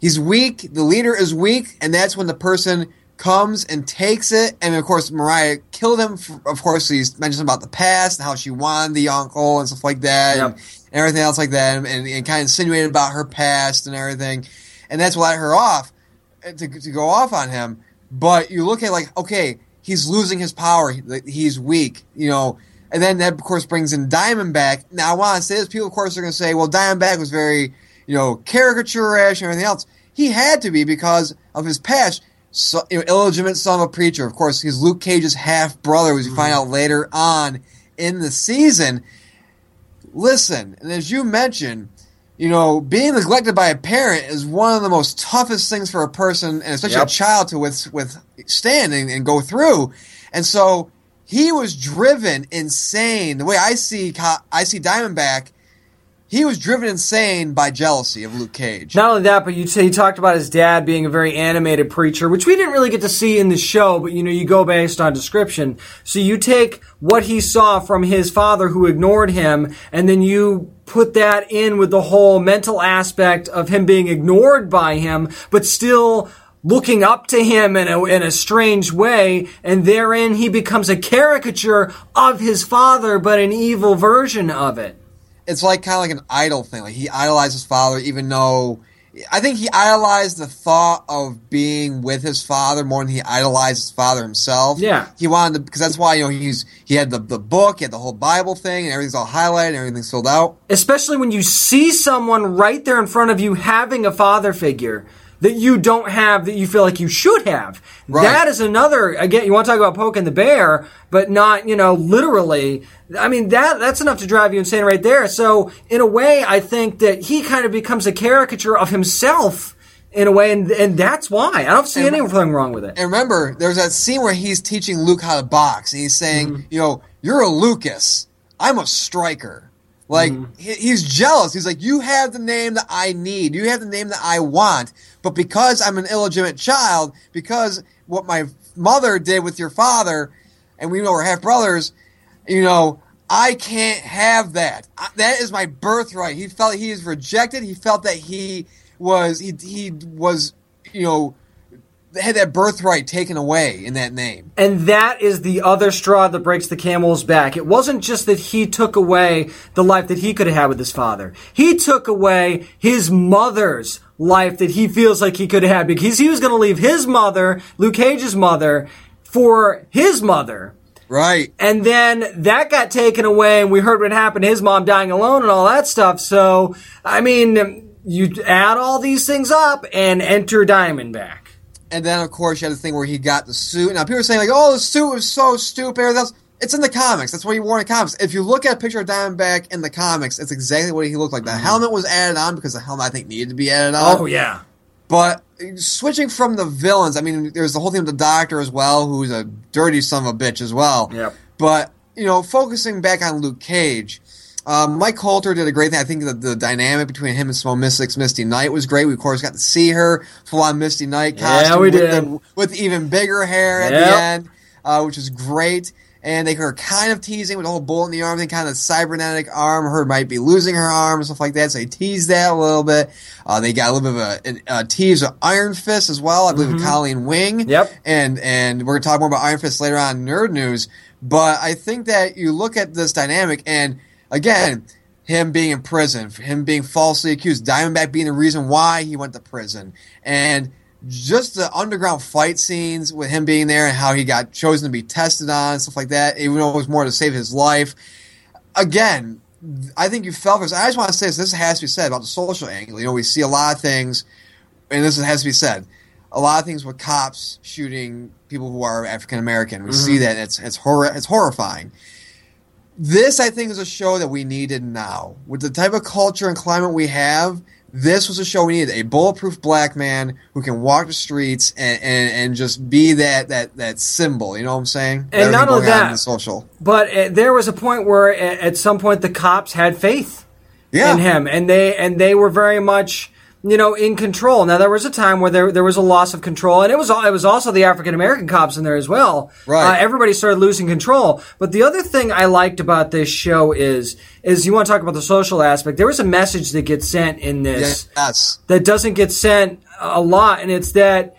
He's weak. The leader is weak, and that's when the person comes and takes it. And of course, Mariah killed him. For, of course, he's mentioned about the past and how she wanted the uncle and stuff like that, and, Yep. and everything else like that, and, and, kind of insinuated about her past and everything. And that's what let her off uh, to, to go off on him. But you look at like, okay, he's losing his power. He's weak, you know. And then that, of course, brings in Diamondback. Now, I want to say this. People, of course, are going to say, well, Diamondback was very, you know, caricature-ish and everything else. He had to be because of his past. so, you know, illegitimate son of a preacher. Of course, he's Luke Cage's half brother, as you find out later on in the season. Listen, and as you mentioned, you know, being neglected by a parent is one of the most toughest things for a person, and especially Yep. a child, to with withstand and, and go through. And so he was driven insane. The way I see I see Diamondback, he was driven insane by jealousy of Luke Cage. Not only that, but you say he talked about his dad being a very animated preacher, which we didn't really get to see in the show, but you know, you go based on description. So you take what he saw from his father who ignored him, and then you put that in with the whole mental aspect of him being ignored by him, but still looking up to him in a, in a strange way, and therein he becomes a caricature of his father, but an evil version of it. it's like kind of like an idol thing. Like he idolizes his father, even though I think he idolized the thought of being with his father more than he idolized his father himself. Yeah. he wanted to because that's why you know he's he had the the book, he had the whole Bible thing, and everything's all highlighted, and everything's filled out. especially when you see someone right there in front of you having a father figure that you don't have that you feel like you should have. Right. That is another again you want to talk about poking the bear, but not, you know, literally. I mean that that's enough to drive you insane right there. So in a way I think that he kind of becomes a caricature of himself in a way and and that's why. I don't see And- anything wrong with it. And remember, there's that scene where he's teaching Luke how to box, and he's saying, mm-hmm. you know, you're a Lucas, I'm a Stryker. Like mm-hmm. he- he's jealous. He's like, you have the name that I need, you have the name that I want, but because I'm an illegitimate child, because what my mother did with your father, and we know we're half brothers, you know, I can't have that. I- That is my birthright. He felt he is rejected. He felt that he was he he was you know had that birthright taken away in that name. And that is the other straw that breaks the camel's back. It wasn't just that he took away the life that he could have had with his father. He took away his mother's life that he feels like he could have had because he was going to leave his mother, Luke Cage's mother, for his mother. Right. And then that got taken away, and we heard what happened to his mom dying alone and all that stuff. So, I mean, you add all these things up and enter Diamondback. And then of course you had the thing where he got the suit. Now people are saying like, "Oh, the suit was so stupid." everything else. It's in the comics. That's what he wore in the comics. If you look at a picture of Diamondback in the comics, it's exactly what he looked like. The mm-hmm. helmet was added on because the helmet I think needed to be added on. Oh, yeah. But switching from the villains, I mean, there's the whole thing with the Doctor as well, who's a dirty son of a bitch as well. Yep. But you know, focusing back on Luke Cage, um, Mike Colter did a great thing. I think the, the dynamic between him and Simone Missick's Misty Knight was great. We of course got to see her full on Misty Knight Yeah, costume we with, did. the- with even bigger hair at Yep. the end, uh, which is great. And they were kind of teasing with the whole bullet in the arm thing, kind of cybernetic arm. Her might be losing her arm and stuff like that. So they teased that a little bit. Uh, they got a little bit of a, a tease of Iron Fist as well. I believe with Colleen Wing. Mm-hmm. Yep. And and we're gonna talk more about Iron Fist later on in Nerd News. But I think that you look at this dynamic, and again, him being in prison, him being falsely accused, Diamondback being the reason why he went to prison, and just the underground fight scenes with him being there and how he got chosen to be tested on and stuff like that, even though it was more to save his life. Again, I think you fell for this. I just want to say this. This has to be said about the social angle. You know, we see a lot of things, and this has to be said. A lot of things with cops shooting people who are African American. We see mm-hmm. that. It's it's horror. It's horrifying. This, I think, is a show that we needed now. With the type of culture and climate we have, this was a show we needed. A bulletproof black man who can walk the streets and, and, and just be that, that, that symbol. You know what I'm saying? And not Everything only on that- social. But uh, there was a point where, at, at some point, the cops had faith Yeah. in him, and they and they were very much, you know, in control. Now there was a time where there there was a loss of control, and it was it was also the African American cops in there as well. Right. Uh, everybody started losing control. But the other thing I liked about this show is is you want to talk about the social aspect. There was a message that gets sent in this Yes. that doesn't get sent a lot, and it's that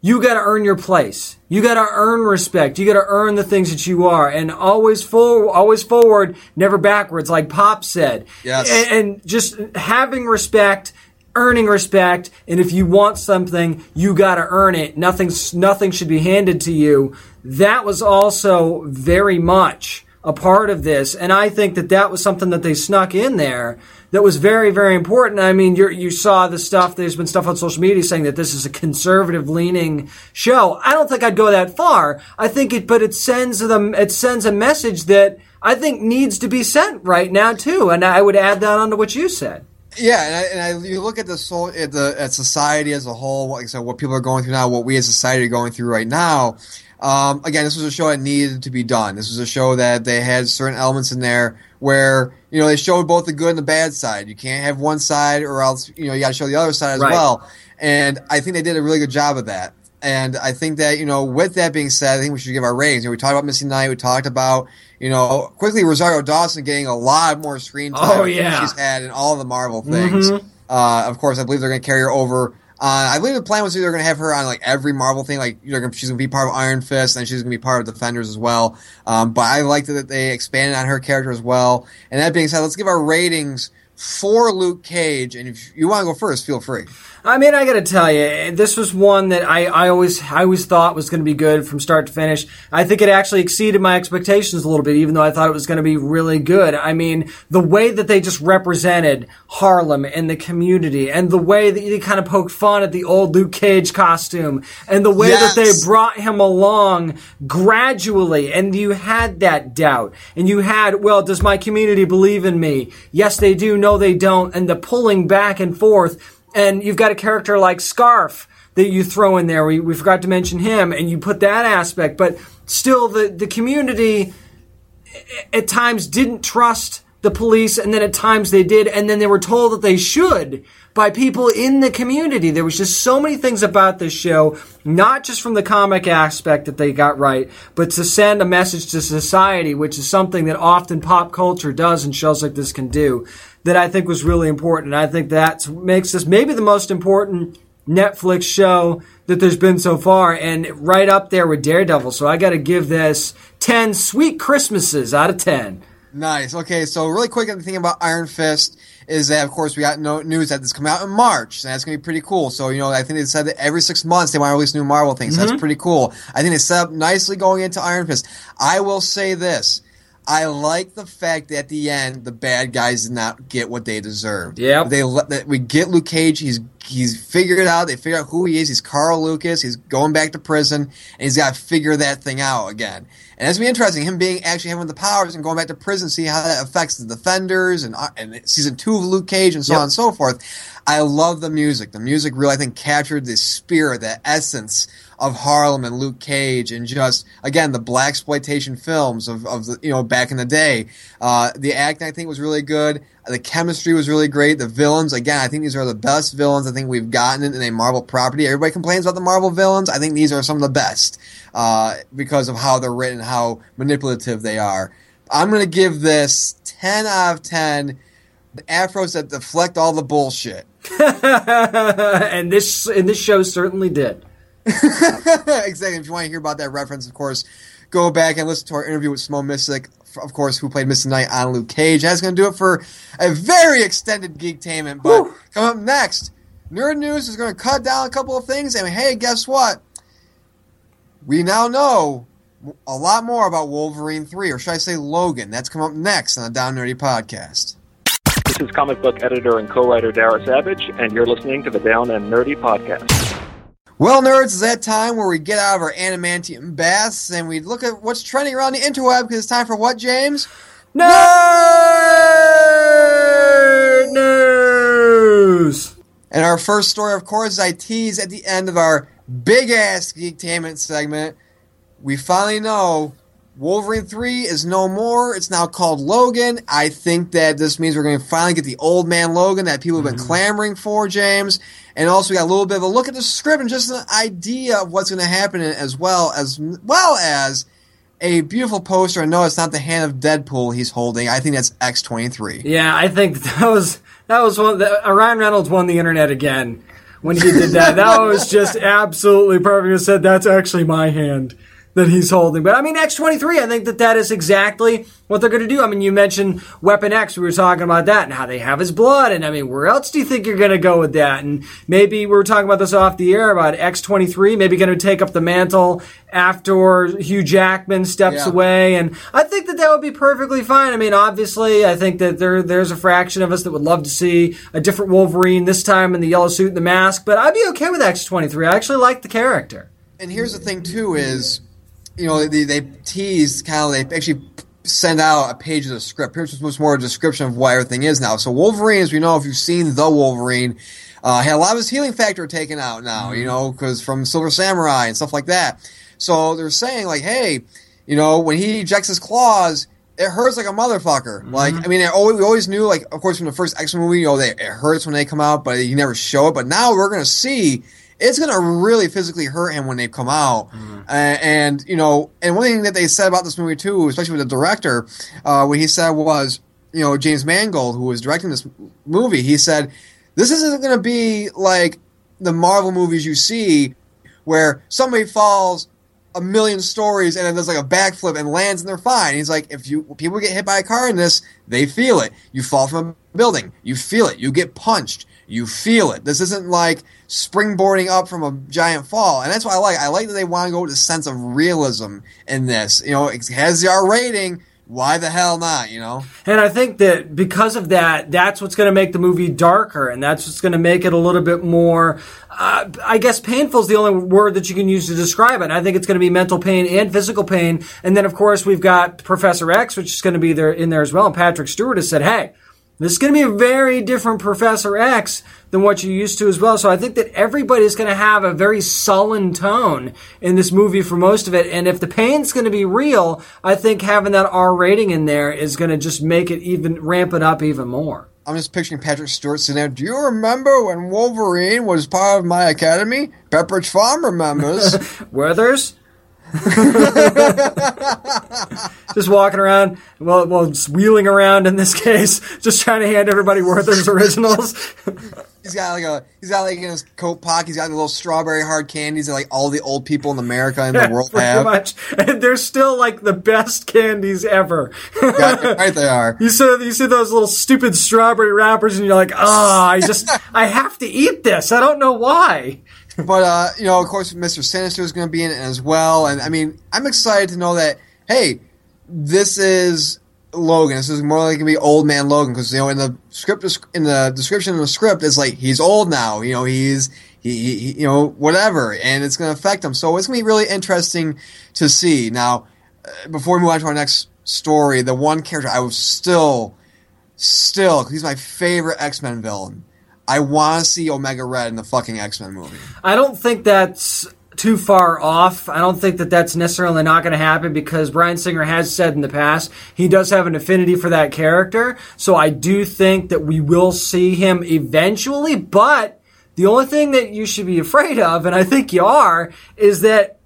you got to earn your place. You got to earn respect. You got to earn the things that you are, and always forward, always forward, never backwards, like Pop said. Yes. and, and just having respect. Earning respect, and if you want something, you got to earn it. Nothing's nothing should be handed to you. That was also very much a part of this, and I think that that was something that they snuck in there that was very, very important. I mean, you you saw the stuff. There's been stuff on social media saying that this is a conservative leaning show. I don't think I'd go that far. I think it, but it sends them. It sends a message that I think needs to be sent right now too. And I would add that onto what you said. Yeah, and, I, and I, you look at the soul, at the at society as a whole. Like I said, what people are going through now, what we as society are going through right now. Um, again, this was a show that needed to be done. This was a show that they had certain elements in there where you know they showed both the good and the bad side. You can't have one side, or else you know you got to show the other side as Right. well. And I think they did a really good job of that. And I think that you know, with that being said, I think we should give our ratings. You know, we talked about Misty Knight. We talked about you know quickly Rosario Dawson getting a lot more screen time. Oh, than yeah. she's had in all the Marvel things. Mhm. Uh, of course, I believe they're going to carry her over. Uh, I believe the plan was they're going to have her on like every Marvel thing. Like know, she's going to be part of Iron Fist, and she's going to be part of Defenders as well. Um, but I liked that they expanded on her character as well. And that being said, let's give our ratings for Luke Cage. And if you want to go first, feel free. I mean, I got to tell you, this was one that I, I always I always thought was going to be good from start to finish. I think it actually exceeded my expectations a little bit, even though I thought it was going to be really good. I mean, the way that they just represented Harlem and the community, and the way that they kind of poked fun at the old Luke Cage costume, and the way that they brought him along gradually, and you had that doubt, and you had, well, does my community believe in me? Yes, they do. No, they don't. And the pulling back and forth, and you've got a character like Scarfe that you throw in there. We, we forgot to mention him, and you put that aspect, but still, the the community at times didn't trust the police and then at times they did and then they were told that they should by people in the community there was just so many things about this show not just from the comic aspect that they got right but to send a message to society which is something that often pop culture does and shows like this can do that i think was really important and i think that makes this maybe the most important Netflix show that there's been so far, and right up there with Daredevil. So I got to give this 10 sweet Christmases out of 10. Nice. Okay, so really quick, the thing about Iron Fist is that, of course, we got no news that this coming out in March, and that's going to be pretty cool. So, you know, I think they said that every six months they want to release new Marvel things. So That's mm-hmm. pretty cool. I think they set up nicely going into Iron Fist. I will say this. I like the fact that at the end the bad guys did not get what they deserved. Yep. They let that we get Luke Cage. He's he's figured it out. They figure out who he is. He's Carl Lucas. He's going back to prison, and he's got to figure that thing out again. And that's be interesting. Him being actually having the powers and going back to prison, see how that affects the defenders and uh, and season two of Luke Cage and so Yep. on and so forth. I love the music. The music really, I think, captured the spirit, the essence of Harlem and Luke Cage, and just again the black exploitation films of, of the you know back in the day. Uh, the acting I think was really good. The chemistry was really great. The villains, again, I think these are the best villains I think we've gotten in a Marvel property. Everybody complains about the Marvel villains. I think these are some of the best uh, because of how they're written, how manipulative they are. I'm to give this 10 out of 10 afros that deflect all the bullshit. and this and this show certainly did. exactly. If you want to hear about that reference, of course, go back and listen to our interview with Simone Missick, of course, who played Misty Knight on Luke Cage. That's going to do it for a very extended Geektainment. But Woo. coming up next, Nerd News is going to cut down a couple of things. And hey, guess what? We now know a lot more about Wolverine 3, or should I say Logan. That's coming up next on the Down Nerdy Podcast. This is comic book editor and co-writer Dara Savage, and you're listening to the Down and Nerdy podcast. Well, nerds, it's that time where we get out of our adamantium baths and we look at what's trending around the interweb because it's time for what, James? Nerd news. And our first story, of course, is I tease at the end of our big ass Geektainment segment. We finally know Wolverine 3 is no more. It's now called Logan. I think that this means we're going to finally get the old man Logan that people have been clamoring for, James. And also, we got a little bit of a look at the script and just an idea of what's going to happen as well as well as a beautiful poster. And no, it's not the hand of Deadpool he's holding. I think that's X23. Yeah, I think that was that was one. That, uh, Ryan Reynolds won the internet again when he did that. that was just absolutely perfect. He said, "That's actually my hand." That he's holding. But I mean, X23, I think that that is exactly what they're going to do. I mean, you mentioned Weapon X. We were talking about that and how they have his blood. And I mean, where else do you think you're going to go with that? And maybe we were talking about this off the air about X23, maybe going to take up the mantle after Hugh Jackman steps Yeah. away. And I think that that would be perfectly fine. I mean, obviously, I think that there there's a fraction of us that would love to see a different Wolverine this time in the yellow suit and the mask. But I'd be okay with X23. I actually like the character. And here's the thing too is, you know, they, they teased kind of they actually send out a page of the script. Here's what's more a description of what everything is now. So Wolverine, as we know, if you've seen the Wolverine, uh, had a lot of his healing factor taken out now. You know, because from Silver Samurai and stuff like that. So they're saying like, hey, you know, when he ejects his claws. It hurts like a motherfucker. Like, I mean, always, we always knew, like, of course, from the first X Men movie, you know, they, it hurts when they come out, but you never show it. But now we're going to see it's going to really physically hurt him when they come out. Uh, and, you know, and one thing that they said about this movie, too, especially with the director, uh, what he said was, you know, James Mangold, who was directing this movie, he said, this isn't going to be like the Marvel movies you see where somebody falls a million stories and then does like a backflip and lands and they're fine. He's like, if you people get hit by a car in this, they feel it. You fall from a building, you feel it. You get punched, you feel it. This isn't like springboarding up from a giant fall, and that's why I like. I like that they want to go with a sense of realism in this. You know, it has the R rating. Why the hell not? You know. And I think that because of that, that's what's going to make the movie darker, and that's what's going to make it a little bit more. Uh, I guess painful is the only word that you can use to describe it. I think it's going to be mental pain and physical pain. And then, of course, we've got Professor X, which is going to be there in there as well. And Patrick Stewart has said, "Hey, this is going to be a very different Professor X than what you're used to as well. So I think that everybody's going to have a very sullen tone in this movie for most of it. And if the pain's going to be real, I think having that R rating in there is going to just make it even ramp it up even more. I'm just picturing Patrick Stewart sitting there. Do you remember when Wolverine was part of my academy? Pepperidge Farm remembers. Werther's? just walking around, well, well, just wheeling around in this case, just trying to hand everybody Werther's originals. he's got like a he's got like in his coat pocket. He's got the little strawberry hard candies that like all the old people in America and the world have. much, and they're still like the best candies ever. Yeah, right they are. You see, you see those little stupid strawberry wrappers, and you're like, ah, I just, I have to eat this. I don't know why. But uh, you know, of course, Mister Sinister is going to be in it as well. And I mean, I'm excited to know that hey, this is Logan. This is more like going to be old man Logan because you know in the script in the description of the script it's like he's old now. You know he's he, he you know whatever, and it's going to affect him. So it's going to be really interesting to see. Now, uh, before we move on to our next story, the one character I was still still he's my favorite X Men villain. I want to see Omega Red in the fucking X Men movie. I don't think that's too far off. I don't think that that's necessarily not going to happen because Bryan Singer has said in the past he does have an affinity for that character. So I do think that we will see him eventually, but the only thing that you should be afraid of, and I think you are, is that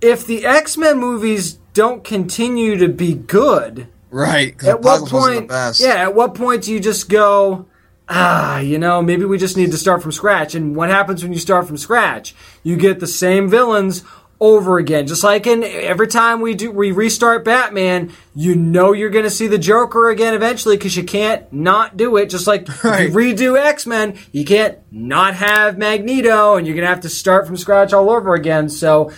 if the X Men movies don't continue to be good, right? at what point? the best. Yeah, at what point do you just go? Ah, you know, maybe we just need to start from scratch. And what happens when you start from scratch? You get the same villains over again. Just like in every time we do we restart Batman, you know you're going to see the Joker again eventually because you can't not do it. Just like Right. you redo X Men, you can't not have Magneto, and you're going to have to start from scratch all over again. So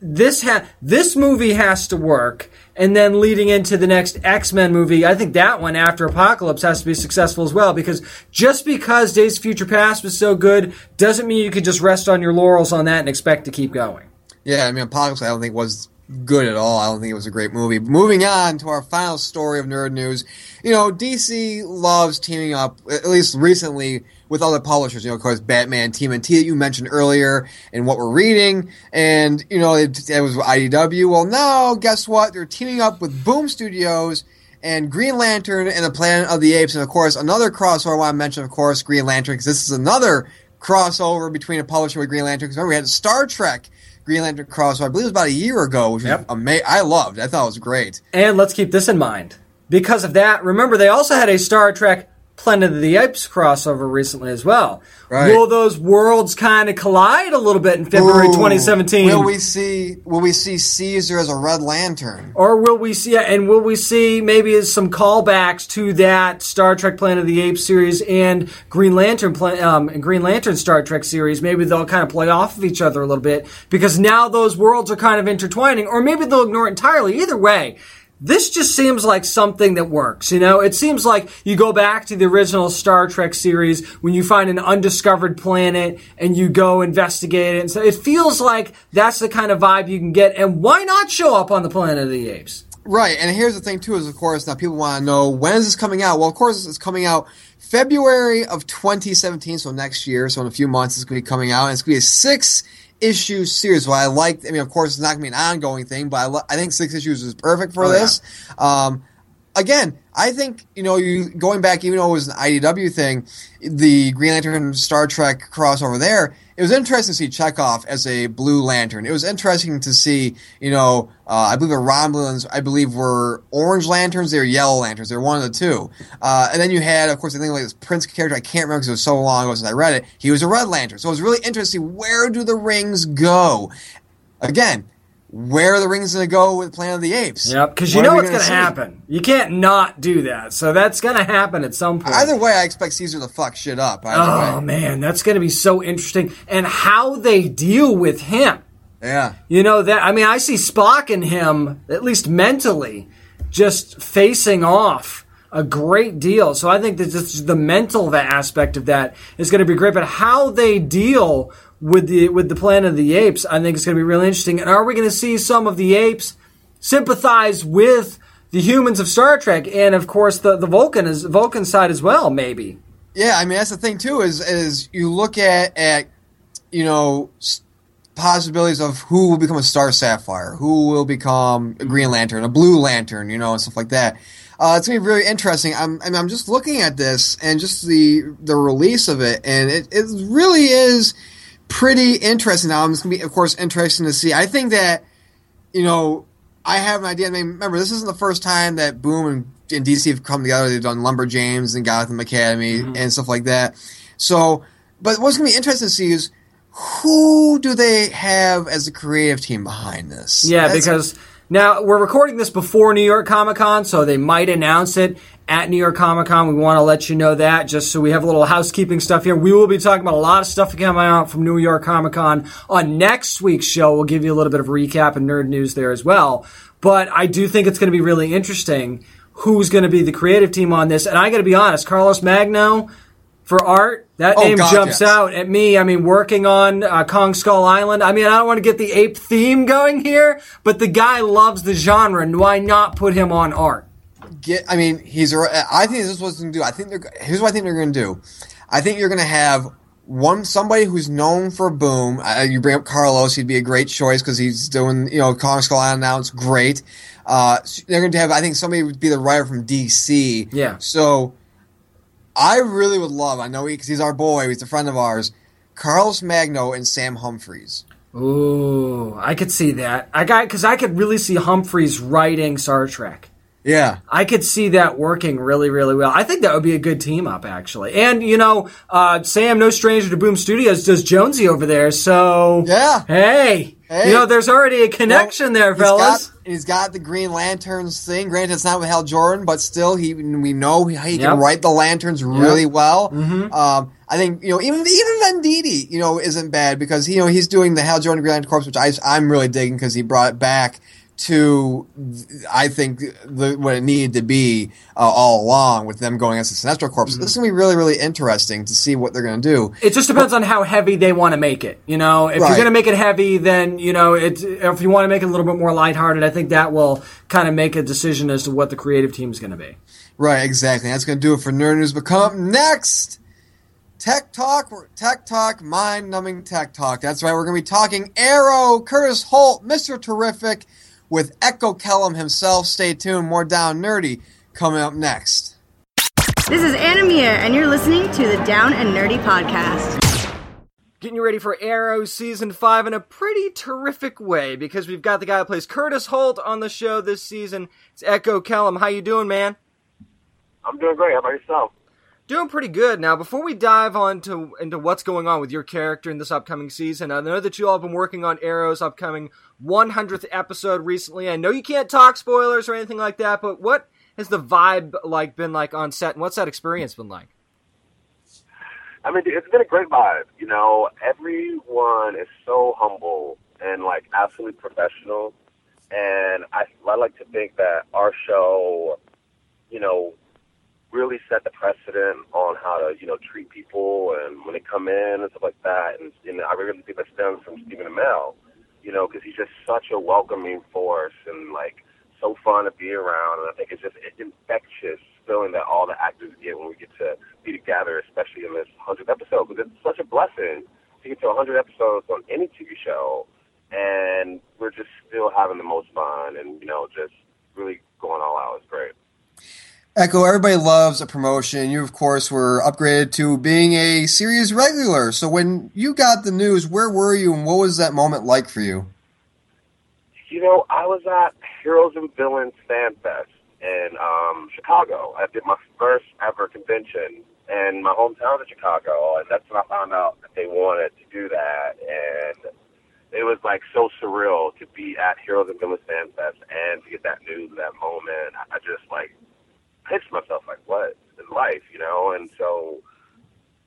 this ha- this movie has to work and then leading into the next X-Men movie I think that one after Apocalypse has to be successful as well because just because Days of Future Past was so good doesn't mean you can just rest on your laurels on that and expect to keep going. Yeah, I mean, Apocalypse, I don't think was good at all. I don't think it was a great movie. Moving on to our final story of nerd news. You know, DC loves teaming up, at least recently, with other publishers. You know, of course, Batman, TMNT that you mentioned earlier, and what we're reading. And, you know, it, it was IDW. Well, now, guess what? They're teaming up with Boom Studios and Green Lantern and the Planet of the Apes. And, of course, another crossover I want to mention, of course, Green Lantern, because this is another crossover between a publisher with Green Lantern. Because remember, we had Star Trek Green Lantern crossover. I believe it was about a year ago, which Yep. was ama- I loved. I thought it was great. and let's keep this in mind because of that remember they also had a Star Trek Planet of the Apes crossover recently as well. Right. Will those worlds kind of collide a little bit in February Ooh, 2017? Will we see? Will we see Caesar as a Red Lantern? Or will we see, and will we see maybe some callbacks to that Star Trek Planet of the Apes series and Green Lantern, um, and Green Lantern Star Trek series? Maybe they'll kind of play off of each other a little bit because now those worlds are kind of intertwining, or maybe they'll ignore it entirely. Either way, this just seems like something that works. You know, it seems like you go back to the original Star Trek series when you find an undiscovered planet and you go investigate it. And so it feels like that's the kind of vibe you can get. And why not show up on the Planet of the Apes? Right, and here's the thing too: is of course now people want to know when is this coming out? Well, of course it's coming out February of 2017, so next year. So in a few months, it's going to be coming out, and it's going to be a six issue series. What I like, I mean, of course, it's not going to be an ongoing thing, but I, lo- I think six issues is perfect for Oh, yeah. this. Um, again, I think you know, you going back, even though it was an IDW thing, the Green Lantern Star Trek crossover there. It was interesting to see Chekhov as a Blue Lantern. It was interesting to see, you know, uh, I believe the Romulans, I believe, were Orange Lanterns. They were Yellow Lanterns. They were one of the two. Uh, and then you had, of course, I think like this Prince character. I can't remember because it was so long ago since I read it. He was a Red Lantern. So it was really interesting. Where do the rings go? Again, where are the rings going to go with Planet of the Apes? Yep, because you What know what's gonna going to happen. You can't not do that. So that's going to happen at some point. Either way, I expect Caesar to fuck shit up. Oh, way. man, that's going to be so interesting. And how they deal with him. Yeah. You know that I mean I see Spock and him at least mentally just facing off a great deal. So I think that just the mental aspect of that is going to be great. But how they deal with the with the Planet of the Apes, I think it's going to be really interesting. And are we going to see some of the apes sympathize with the humans of Star Trek, and of course the the Vulcan is Vulcan side as well? Maybe. Yeah, I mean that's the thing too. Is is you look at at you know possibilities of who will become a Star Sapphire, who will become a Green Lantern, a Blue Lantern, you know, and stuff like that. Uh, it's gonna be very interesting. I'm I mean, I'm just looking at this and just the the release of it, and it, it really is pretty interesting. Now, it's gonna be, of course, interesting to see. I think that you know, I have an idea. I mean, remember, this isn't the first time that Boom and, and DC have come together. They've done Lumberjanes and Gotham Academy mm-hmm. and stuff like that. So, but what's going to be interesting to see is who do they have as the creative team behind this? Yeah, That's- because now we're recording this before New York Comic Con, so they might announce it at New York Comic Con. We want to let you know that just so we have a little housekeeping stuff here. We will be talking about a lot of stuff coming out from New York Comic Con on next week's show. We'll give you a little bit of recap and nerd news there as well. But I do think it's going to be really interesting who's going to be the creative team on this. And I got to be honest, Carlos Magno for art. That Oh, name God, jumps yes. out at me. I mean, working on uh, Kong Skull Island. I mean, I don't want to get the ape theme going here, but the guy loves the genre. and Why not put him on art? Get. I mean, he's. I think this is what's going to do. I think they're. Here's what I think they're going to do. I think you're going to have one somebody who's known for boom. Uh, you bring up Carlos; he'd be a great choice because he's doing you know Kong Skull Island now. It's great. Uh, they're going to have. I think somebody would be the writer from DC. Yeah. So I really would love. I know because he's our boy. He's a friend of ours. Carlos Magno and Sam Humphries. Ooh, I could see that. I got because I could really see Humphreys writing Star Trek. Yeah. I could see that working really, really well. I think that would be a good team up, actually. And you know, uh, Sam, no stranger to Boom Studios, does Jonesy over there. So Yeah. hey, Hey. you know, there's already a connection there, He's fellas. got- he's got the Green Lanterns thing. Granted, it's not with Hal Jordan, but still, he we know he, he Yep. can write the lanterns really well. Mm-hmm. Um, I think you know even even Venditti, you know, isn't bad because you know he's doing the Hal Jordan Green Lantern Corps, which I I'm really digging because he brought it back to I think the, what it needed to be uh, all along with them going as the Sinestro Corps. Mm-hmm. This is gonna be really really interesting to see what they're gonna do. It just depends on how heavy they want to make it. You know, if Right. you're going to make it heavy, then you know, it's if you want to make it a little bit more lighthearted, I think that will kind of make a decision as to what the creative team is going to be. Right, exactly. That's going to do it for Nerd News. But come next, Tech Talk, Tech Talk, mind numbing Tech Talk. That's right, we're going to be talking Arrow, Curtis Holt, Mr. Terrific, with Echo Kellum himself. Stay tuned, more Down Nerdy coming up next. This is Anna Mia, and you're listening to the Down and Nerdy Podcast. Getting you ready for Arrow season five in a pretty terrific way because we've got the guy who plays Curtis Holt on the show this season. It's Echo Kellum. How you doing, man? I'm doing great. How about yourself? Doing pretty good. Now, before we dive on to, into what's going on with your character in this upcoming season, I know that you all have been working on Arrow's upcoming 100th episode recently. I know you can't talk spoilers or anything like that, but what has the vibe like been like on set, and what's that experience been like? I mean, it's been a great vibe. You know, everyone is so humble and like absolutely professional, and I I like to think that our show, you know, really set the precedent on how to you know treat people and when they come in and stuff like that. And, and I really think that stems from Stephen Amell, you know, because he's just such a welcoming force and like so fun to be around. And I think it's just it's infectious feeling that all the actors get when we get to be together, especially in this hundredth episode, because it's such a blessing to get to 100 episodes on any TV show, and we're just still having the most fun and you know just really going all out. It's great. Echo, everybody loves a promotion. You, of course, were upgraded to being a series regular. So when you got the news, where were you and what was that moment like for you? You know, I was at Heroes and Villains Fan Fest in um, Chicago. I did my first ever convention in my hometown of Chicago, and that's when I found out that they wanted to do that. And it was like so surreal to be at Heroes and Villains Fan Fest and to get that news, that moment. I just like pitched myself like, what is life, you know? And so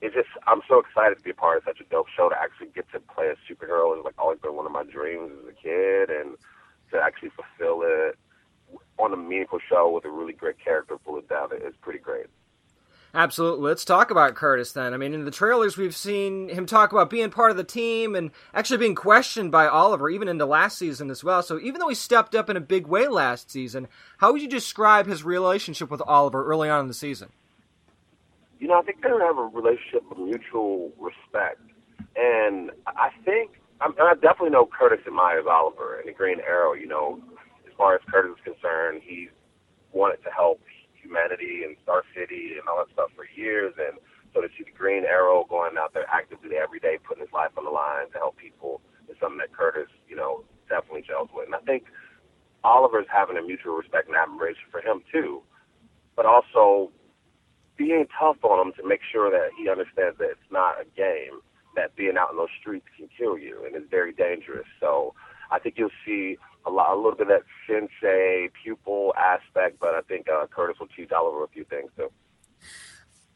it just, I'm so excited to be a part of such a dope show to actually get to play a superhero is like always been one of my dreams as a kid, and to actually fulfill it on a meaningful show with a really great character pull it down is pretty great. Absolutely. Let's talk about Curtis then. I mean, in the trailers, we've seen him talk about being part of the team and actually being questioned by Oliver, even into last season as well. So, even though he stepped up in a big way last season, how would you describe his relationship with Oliver early on in the season? You know, I think they have a relationship of mutual respect. And I think, and I definitely know Curtis admires Oliver and the Green Arrow. You know, as far as Curtis is concerned, he wanted to help humanity and Star City and all that stuff for years. And so to see the Green Arrow going out there actively every day, putting his life on the line to help people is something that Curtis, you know, definitely gels with. And I think Oliver's having a mutual respect and admiration for him too, but also being tough on him to make sure that he understands that it's not a game, that being out in those streets can kill you and is very dangerous. So I think you'll see a lot, a little bit of that sensei pupil aspect, but I think uh, Curtis will teach Oliver a few things too.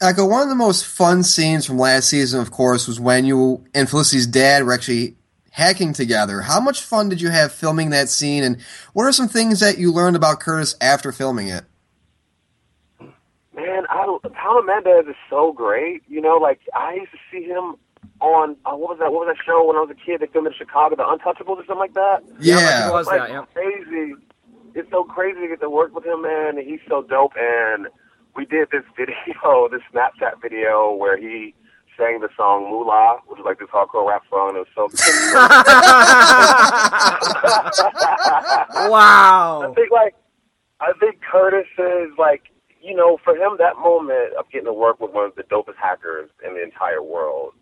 Echo, one of the most fun scenes from last season, of course, was when you and Felicity's dad were actually hacking together. How much fun did you have filming that scene, and what are some things that you learned about Curtis after filming it? Man, I, Tom Amandes is so great. You know, like I used to see him on uh, what was that? What was that show when I was a kid? They filmed in Chicago, The Untouchables or something like that. Yeah, yeah it was like, that. Yeah. Crazy. It's so crazy to get to work with him, man. He's so dope. And we did this video, this Snapchat video where he sang the song Moolah, which is like this hardcore rap song. It was so. wow. I think like, I think Curtis is like, you know, for him that moment of getting to work with one of the dopest hackers in the entire world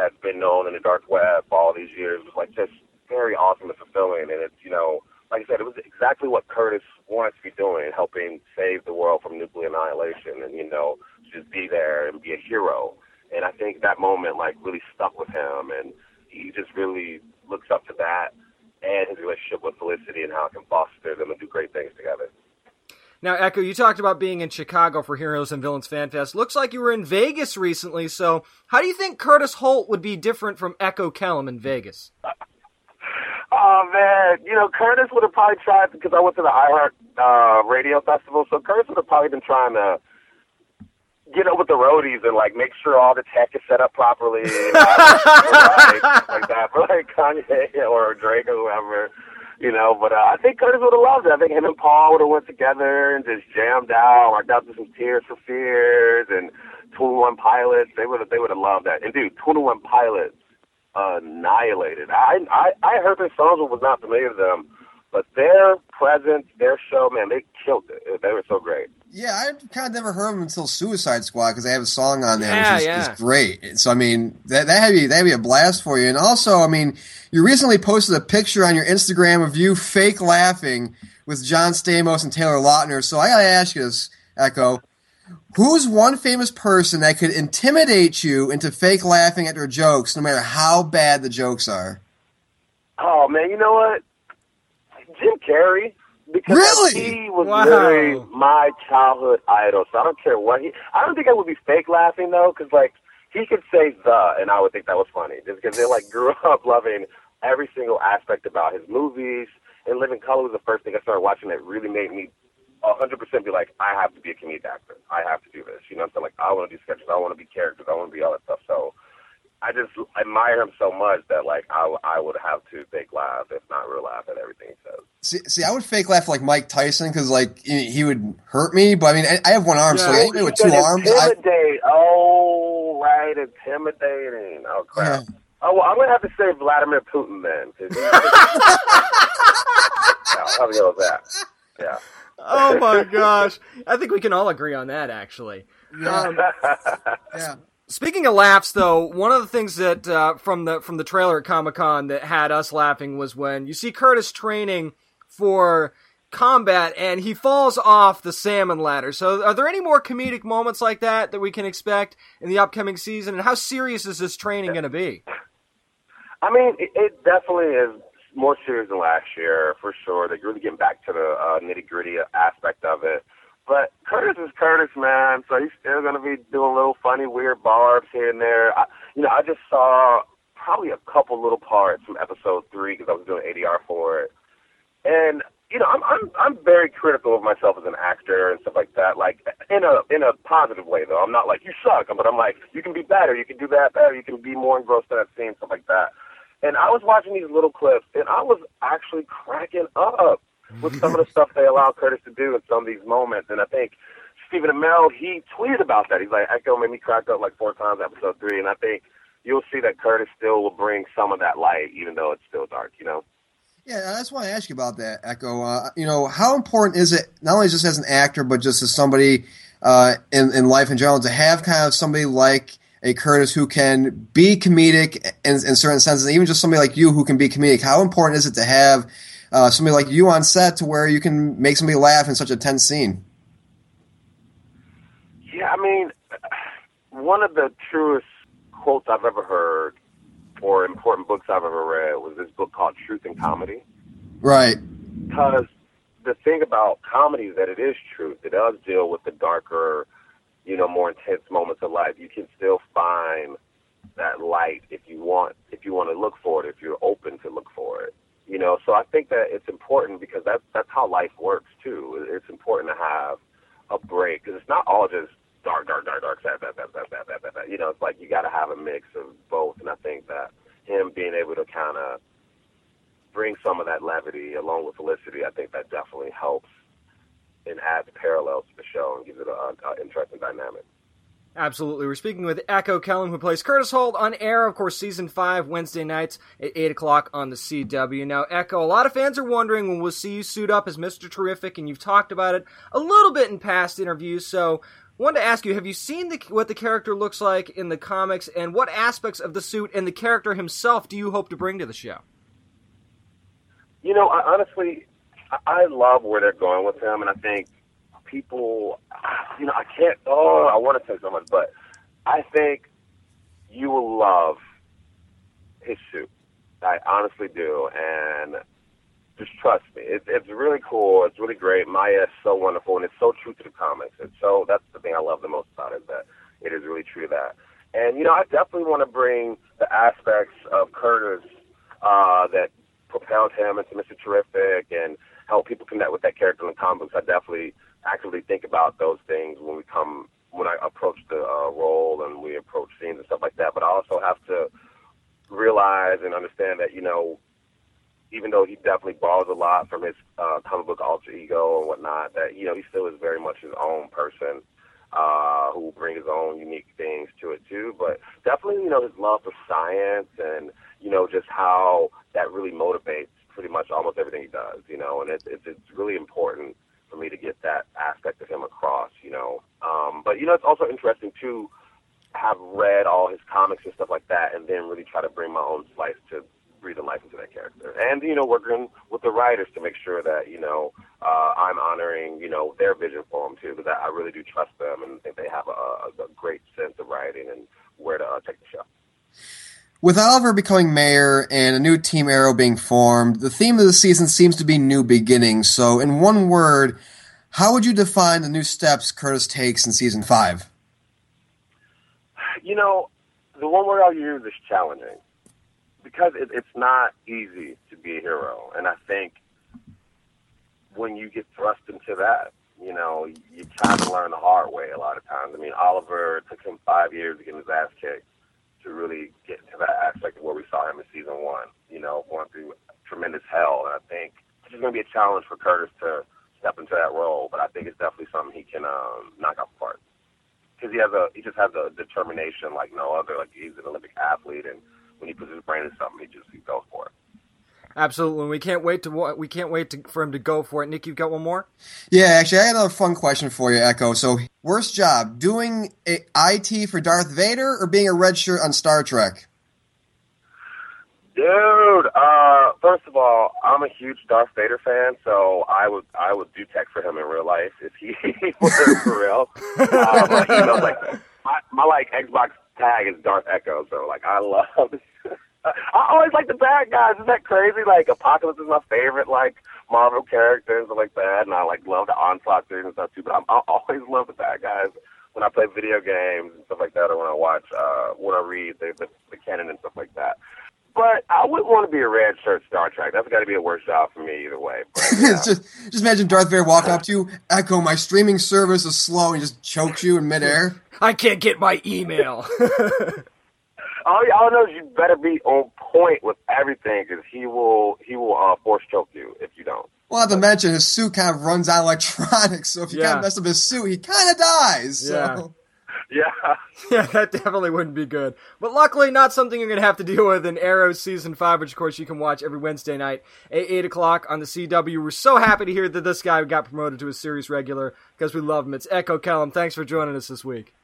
that's been known in the dark web all these years was like just very awesome and fulfilling. And it's, you know, like I said, it was exactly what Curtis wanted to be doing, helping save the world from nuclear annihilation and, you know, just be there and be a hero. And I think that moment, like, really stuck with him. And he just really looks up to that and his relationship with Felicity and how it can foster them and do great things together. Now, Echo, you talked about being in Chicago for Heroes and Villains Fan Fest. Looks like you were in Vegas recently. So, how do you think Curtis Holt would be different from Echo Kellum in Vegas? Oh man, you know Curtis would have probably tried because I went to the iHeart uh, Radio Festival, so Curtis would have probably been trying to get up with the roadies and like make sure all the tech is set up properly, and all that, like that for like Kanye or Drake or whoever, you know. But uh, I think Curtis would have loved it. I think him and Paul would have went together and just jammed out, worked out to some Tears for Fears and Twenty One Pilots. They would have they would have loved that. And dude, Twenty One Pilots annihilated. I I I heard their songs but was not familiar with them, but their presence, their show, man, they killed it. They were so great. Yeah, I kind of never heard them until Suicide Squad because they have a song on there, Yeah, which is, yeah. is great. So I mean, that that had be that would be a blast for you. And also, I mean, you recently posted a picture on your Instagram of you fake laughing with John Stamos and Taylor Lautner. So I gotta ask you this, Echo. Who's one famous person that could intimidate you into fake laughing at their jokes, no matter how bad the jokes are? Oh man, you know what? Jim Carrey. Because Really? he was Wow. literally my childhood idol. So I don't care what he. I don't think I would be fake laughing though, because like he could say the, and I would think that was funny, just because they like grew up loving every single aspect about his movies. In Living Color was the first thing I started watching that really made me a hundred percent be like, I have to be a comedic actor. I have to do this. You know what I'm saying? Like I want to do sketches. I want to be characters. I want to be all that stuff. So I just admire him so much that like I would have to fake laugh, if not real laugh, at everything he says. See, see, I would fake laugh like Mike Tyson because like he, he would hurt me, but I mean, I, I have one arm, so Yeah. like, anybody with two said arms, I, Oh, right, intimidating. Oh crap. Yeah. Oh well, I'm gonna have to say Vladimir Putin then. 'cause he's- yeah, I'll have to go with that. Yeah. Oh my gosh. I think we can all agree on that, actually. Um, yeah. Speaking of laughs, though, one of the things that uh, from the from the trailer at Comic Con that had us laughing was when you see Curtis training for combat and he falls off the salmon ladder. So, are there any more comedic moments like that that we can expect in the upcoming season? And how serious is this training going to be? I mean, it, it definitely is more serious than last year for sure. They're really getting back to the uh, nitty gritty aspect of it. But Curtis is Curtis, man. So he's still going to be doing little funny, weird barbs here and there. I, you know, I just saw probably a couple little parts from episode three because I was doing ADR for it, and you know, I'm I'm I'm very critical of myself as an actor and stuff like that. Like in a in a positive way though. I'm not like you suck, but I'm like you can be better, you can do that better, you can be more engrossed in that scene, stuff like that. And I was watching these little clips, and I was actually cracking up with some of the stuff they allow Curtis to do in some of these moments. And I think Stephen Amell, he tweeted about that. He's like, Echo made me crack up like four times episode three. And I think you'll see that Curtis still will bring some of that light, even though it's still dark, you know? Yeah, I just want to ask you about that, Echo. Uh, you know, how important is it, not only just as an actor, but just as somebody uh, in, in life in general, to have kind of somebody like a Curtis who can be comedic in, in certain senses, even just somebody like you who can be comedic? How important is it to have uh, somebody like you on set to where you can make somebody laugh in such a tense scene? Yeah, I mean, one of the truest quotes I've ever heard or important books I've ever read was this book called Truth and Comedy. Right. because the thing about comedy is that it is truth. It does deal with the darker, you know, more intense moments of life. You can still find that light if you want, if you want to look for it, if you're open to look for it. You know, so I think that it's important because that's that's how life works too. It's important to have a break because it's not all just dark, dark, dark, dark, sad, bad, bad, bad, bad, bad, bad, bad. You know, it's like you got to have a mix of both, and I think that him being able to kind of bring some of that levity along with felicity, I think that definitely helps and adds parallels to the show and gives it an interesting dynamic. Absolutely. We're speaking with Echo Kellum, who plays Curtis Holt on Arrow, of course, season five, Wednesday nights at 8 o'clock on the CW. Now, Echo, a lot of fans are wondering when we'll see you suit up as Mr. Terrific, and you've talked about it a little bit in past interviews, so wanted to ask you, have you seen the, what the character looks like in the comics, and what aspects of the suit and the character himself do you hope to bring to the show? You know, I, honestly, I, I love where they're going with him, and I think people, you know, I can't. Oh, I want to say so much, but I think you will love his suit. I honestly do, and just trust me. It's it's really cool. It's really great. Maya is so wonderful, and it's so true to the comics. And so that's the thing I love the most about it. That it is really true that. And you know, I definitely want to bring the aspects of Curtis uh, that propelled him into Mr. Terrific and help people connect with that character in the comics. I definitely actively think about those things when we come when I approach the uh, role and we approach scenes and stuff like that. But I also have to realize and understand that you know, even though he definitely borrows a lot from his uh, comic book alter ego and whatnot, that you know he still is very much his own person uh, who will bring his own unique things to it too. But definitely, you know, his love for science and you know just how that really motivates pretty much almost everything he does. You know, and it's it's, it's really important for me to get that aspect of him across. You know, um, but you know, it's also interesting to have read all his comics and stuff like that, and then really try to bring my own slice to breathe life into that character. And you know, working with the writers to make sure that you know uh, I'm honoring, you know, their vision for them too, because I, I really do trust them and think they have a, a, a great sense of writing and where to uh, take the show. With Oliver becoming mayor and a new Team Arrow being formed, the theme of the season seems to be new beginnings. So, in one word, how would you define the new steps Curtis takes in season five? You know, the one word I'll use is challenging, because it, it's not easy to be a hero, and I think when you get thrust into that, you know, you try to learn the hard way a lot of times. I mean, Oliver it took him five years to get his ass kicked to really get into that aspect of where we saw him in season one. You know, going through tremendous hell, and I think it's going to be a challenge for Curtis to step into that role. But I think it's definitely something he can um, knock out the because he has a he just has a determination like no other. Like he's an Olympic athlete, and when he puts his brain in something, he just he goes for it. Absolutely, we can't wait to we can't wait to, for him to go for it. Nick, you've got one more. Yeah, actually, I had another fun question for you, Echo. So, worst job doing a IT for Darth Vader or being a red shirt on Star Trek? Dude, uh, first of all, I'm a huge Darth Vader fan, so I would I would do tech for him in real life if he was for real. Uh, but you know, like my, my like Xbox tag is Darth Echo, so like I love. I always like the bad guys. Isn't that crazy? Like Apocalypse is my favorite like Marvel character and stuff like that, and I like love the Onslaught series and stuff too. But I'm, I always love the bad guys when I play video games and stuff like that, or when I watch, uh, when I read the, the the canon and stuff like that. But I wouldn't want to be a red shirt Star Trek. That's got to be a worse job for me either way. But, yeah. just, just imagine Darth Vader walking up to you, Echo, my streaming service is slow, and just chokes you in midair. I can't get my email. all y'all know is you better be on point with everything because he will he will uh, force choke you if you don't. Well, not to mention his suit kind of runs out of electronics, so if you Yeah. kind of mess up his suit, he kind of dies. Yeah. So. Yeah. yeah, that definitely wouldn't be good. But luckily, not something you're going to have to deal with in Arrow Season 5, which, of course, you can watch every Wednesday night at 8 o'clock on the CW. We're so happy to hear that this guy got promoted to a series regular because we love him. It's Echo Kellum. Thanks for joining us this week.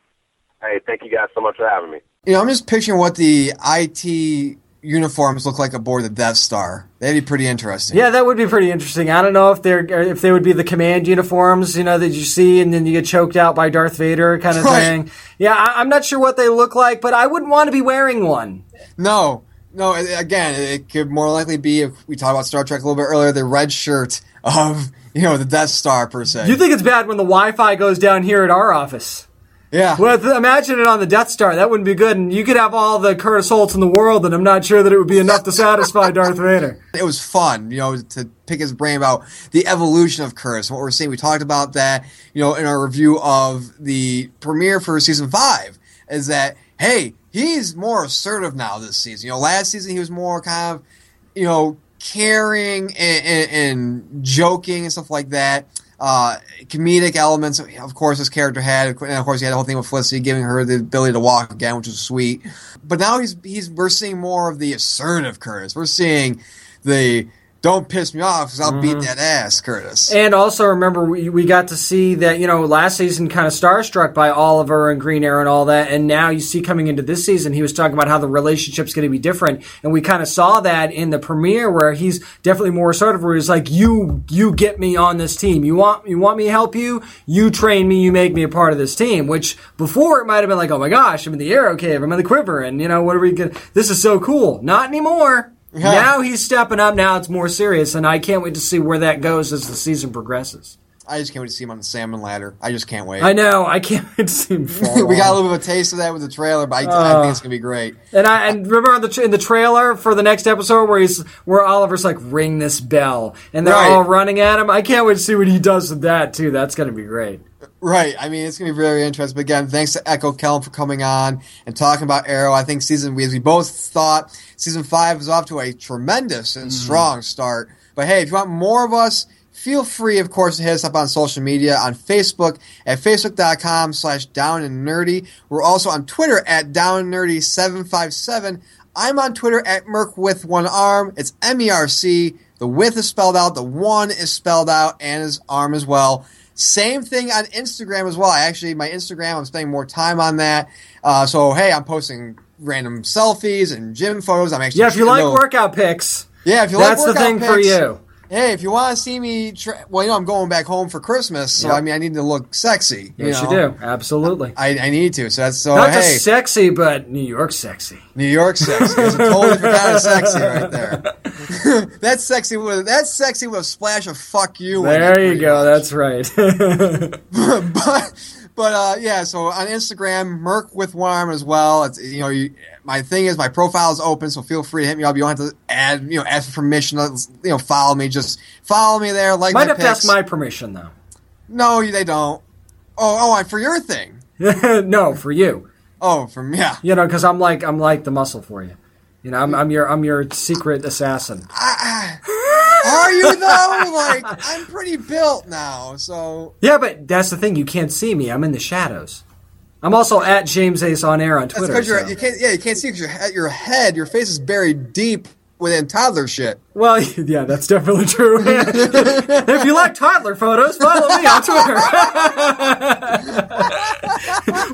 Hey, thank you guys so much for having me. You know, I'm just picturing what the IT uniforms look like aboard the Death Star. That'd be pretty interesting. Yeah, that would be pretty interesting. I don't know if they're uh, if they would be the command uniforms, you know, that you see and then you get choked out by Darth Vader kind of Right. thing. Yeah, I, I'm not sure what they look like, but I wouldn't want to be wearing one. No, no. Again, it could more likely be if we talked about Star Trek a little bit earlier, the red shirt of you know the Death Star per se. You think it's bad when the Wi-Fi goes down here at our office? Yeah. Well, imagine it on the Death Star. That wouldn't be good. And you could have all the Curtis Holts in the world, and I'm not sure that it would be enough to satisfy Darth Vader. it was fun, you know, to pick his brain about the evolution of Curtis. What we're seeing, we talked about that, you know, in our review of the premiere for season five, is that hey, he's more assertive now this season. You know, last season he was more kind of, you know, caring and, and, and joking and stuff like that. Uh, comedic elements, of course, his character had, and of course, he had the whole thing with Felicity giving her the ability to walk again, which was sweet. But now he's he's we're seeing more of the assertive Curtis. We're seeing the don't piss me off because I'll beat mm-hmm. that ass, Curtis. And also remember, we, we got to see that, you know, last season kind of starstruck by Oliver and Green Arrow and all that. And now you see coming into this season, he was talking about how the relationship's going to be different. And we kind of saw that in the premiere where he's definitely more assertive, where he's like, you, you get me on this team. You want, you want me to help you? You train me, you make me a part of this team. Which before it might have been like, oh my gosh, I'm in the arrow cave, I'm in the quiver. And, you know, what are we going to, this is so cool. Not anymore. Yeah. Now he's stepping up. Now it's more serious, and I can't wait to see where that goes as the season progresses. I just can't wait to see him on the salmon ladder. I just can't wait. I know. I can't wait to see him fall. we got a little bit of a taste of that with the trailer, but I, I think it's gonna be great. and I and remember on the in the trailer for the next episode where he's where Oliver's like ring this bell, and they're Right. all running at him. I can't wait to see what he does with that too. That's gonna be great. Right. I mean, it's going to be very interesting. But again, thanks to Echo Kellum for coming on and talking about Arrow. I think season, as we both thought, season five is off to a tremendous and strong start. But hey, if you want more of us, feel free, of course, to hit us up on social media on Facebook at facebook.com slash down and nerdy. We're also on Twitter at down and nerdy 757. I'm on Twitter at Merc with one arm. It's M E R C. The with is spelled out, the one is spelled out, and his arm as well. Same thing on Instagram as well. I actually, my Instagram, I'm spending more time on that. Uh, so, hey, I'm posting random selfies and gym photos. I'm actually Yeah, if you like workout pics, yeah, if you that's like workout the thing for you. Hey, if you want to see me, tra- well, you know, I'm going back home for Christmas, so Yep. I mean, I need to look sexy. Yes, you, know? do. Absolutely. I, I need to. So that's so. Not hey, just sexy, but New York sexy. New York sexy. It's a totally different kind of sexy right there. that's sexy with that's sexy with a splash of fuck you. There you go. much. That's right. but but uh, yeah, so on Instagram, Merc with one arm as well. It's you know, you, my thing is my profile is open, so feel free to hit me up. You don't have to add you know ask for permission. You know, follow me. Just follow me there. Like Might my have to ask my permission though. No, they don't. Oh, oh, for your thing. no, for you. Oh, from yeah. You know, because I'm like I'm like the muscle for you. You know, I'm, I'm your I'm your secret assassin. Are you though? like I'm pretty built now, so Yeah, but that's the thing. You can't see me. I'm in the shadows. I'm also at James Ace on air on that's Twitter. because you're you can't yeah you can't see because your head your head your face is buried deep within toddler shit. Well, yeah, that's definitely true. if you like toddler photos, follow me on Twitter.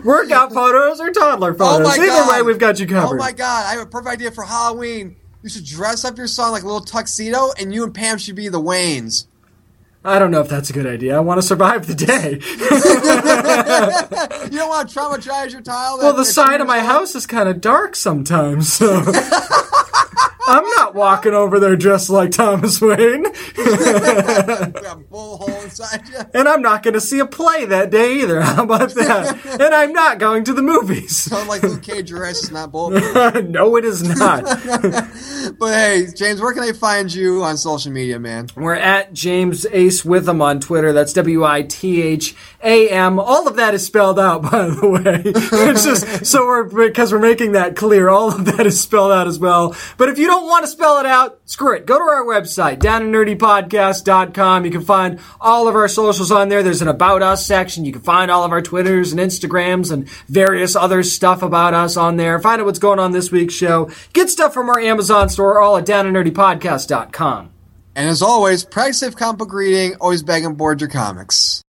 Workout photos or toddler oh photos. Oh Either god! way, we've got you oh covered. Oh my god! I have a perfect idea for Halloween. You should dress up your son like a little tuxedo, and you and Pam should be the Waynes. I don't know if that's a good idea. I want to survive the day. You don't want to traumatize your child. well, the side of my house is kind of dark sometimes, so I'm not walking over there dressed like Thomas Wayne, We have a bull hole inside you. and I'm not going to see a play that day either. How about that? and I'm not going to the movies. Sound like Luke Cage. Your ass is not bulletproof. no, it is not. but hey, James, where can I find you on social media, man? We're at James Ace Witham on Twitter. That's W I T H A M. All of that is spelled out, by the way. It's just so we're because we're making that clear. All of that is spelled out as well. But if you don't want to spell it out, screw it. Go to our website, downandnerdypodcast.com. You can find all of our socials on there. There's an About Us section. You can find all of our Twitters and Instagrams and various other stuff about us on there. Find out what's going on this week's show. Get stuff from our Amazon store, all at downandnerdypodcast.com. And as always, practice safe comic book reading. Always bag and board your comics.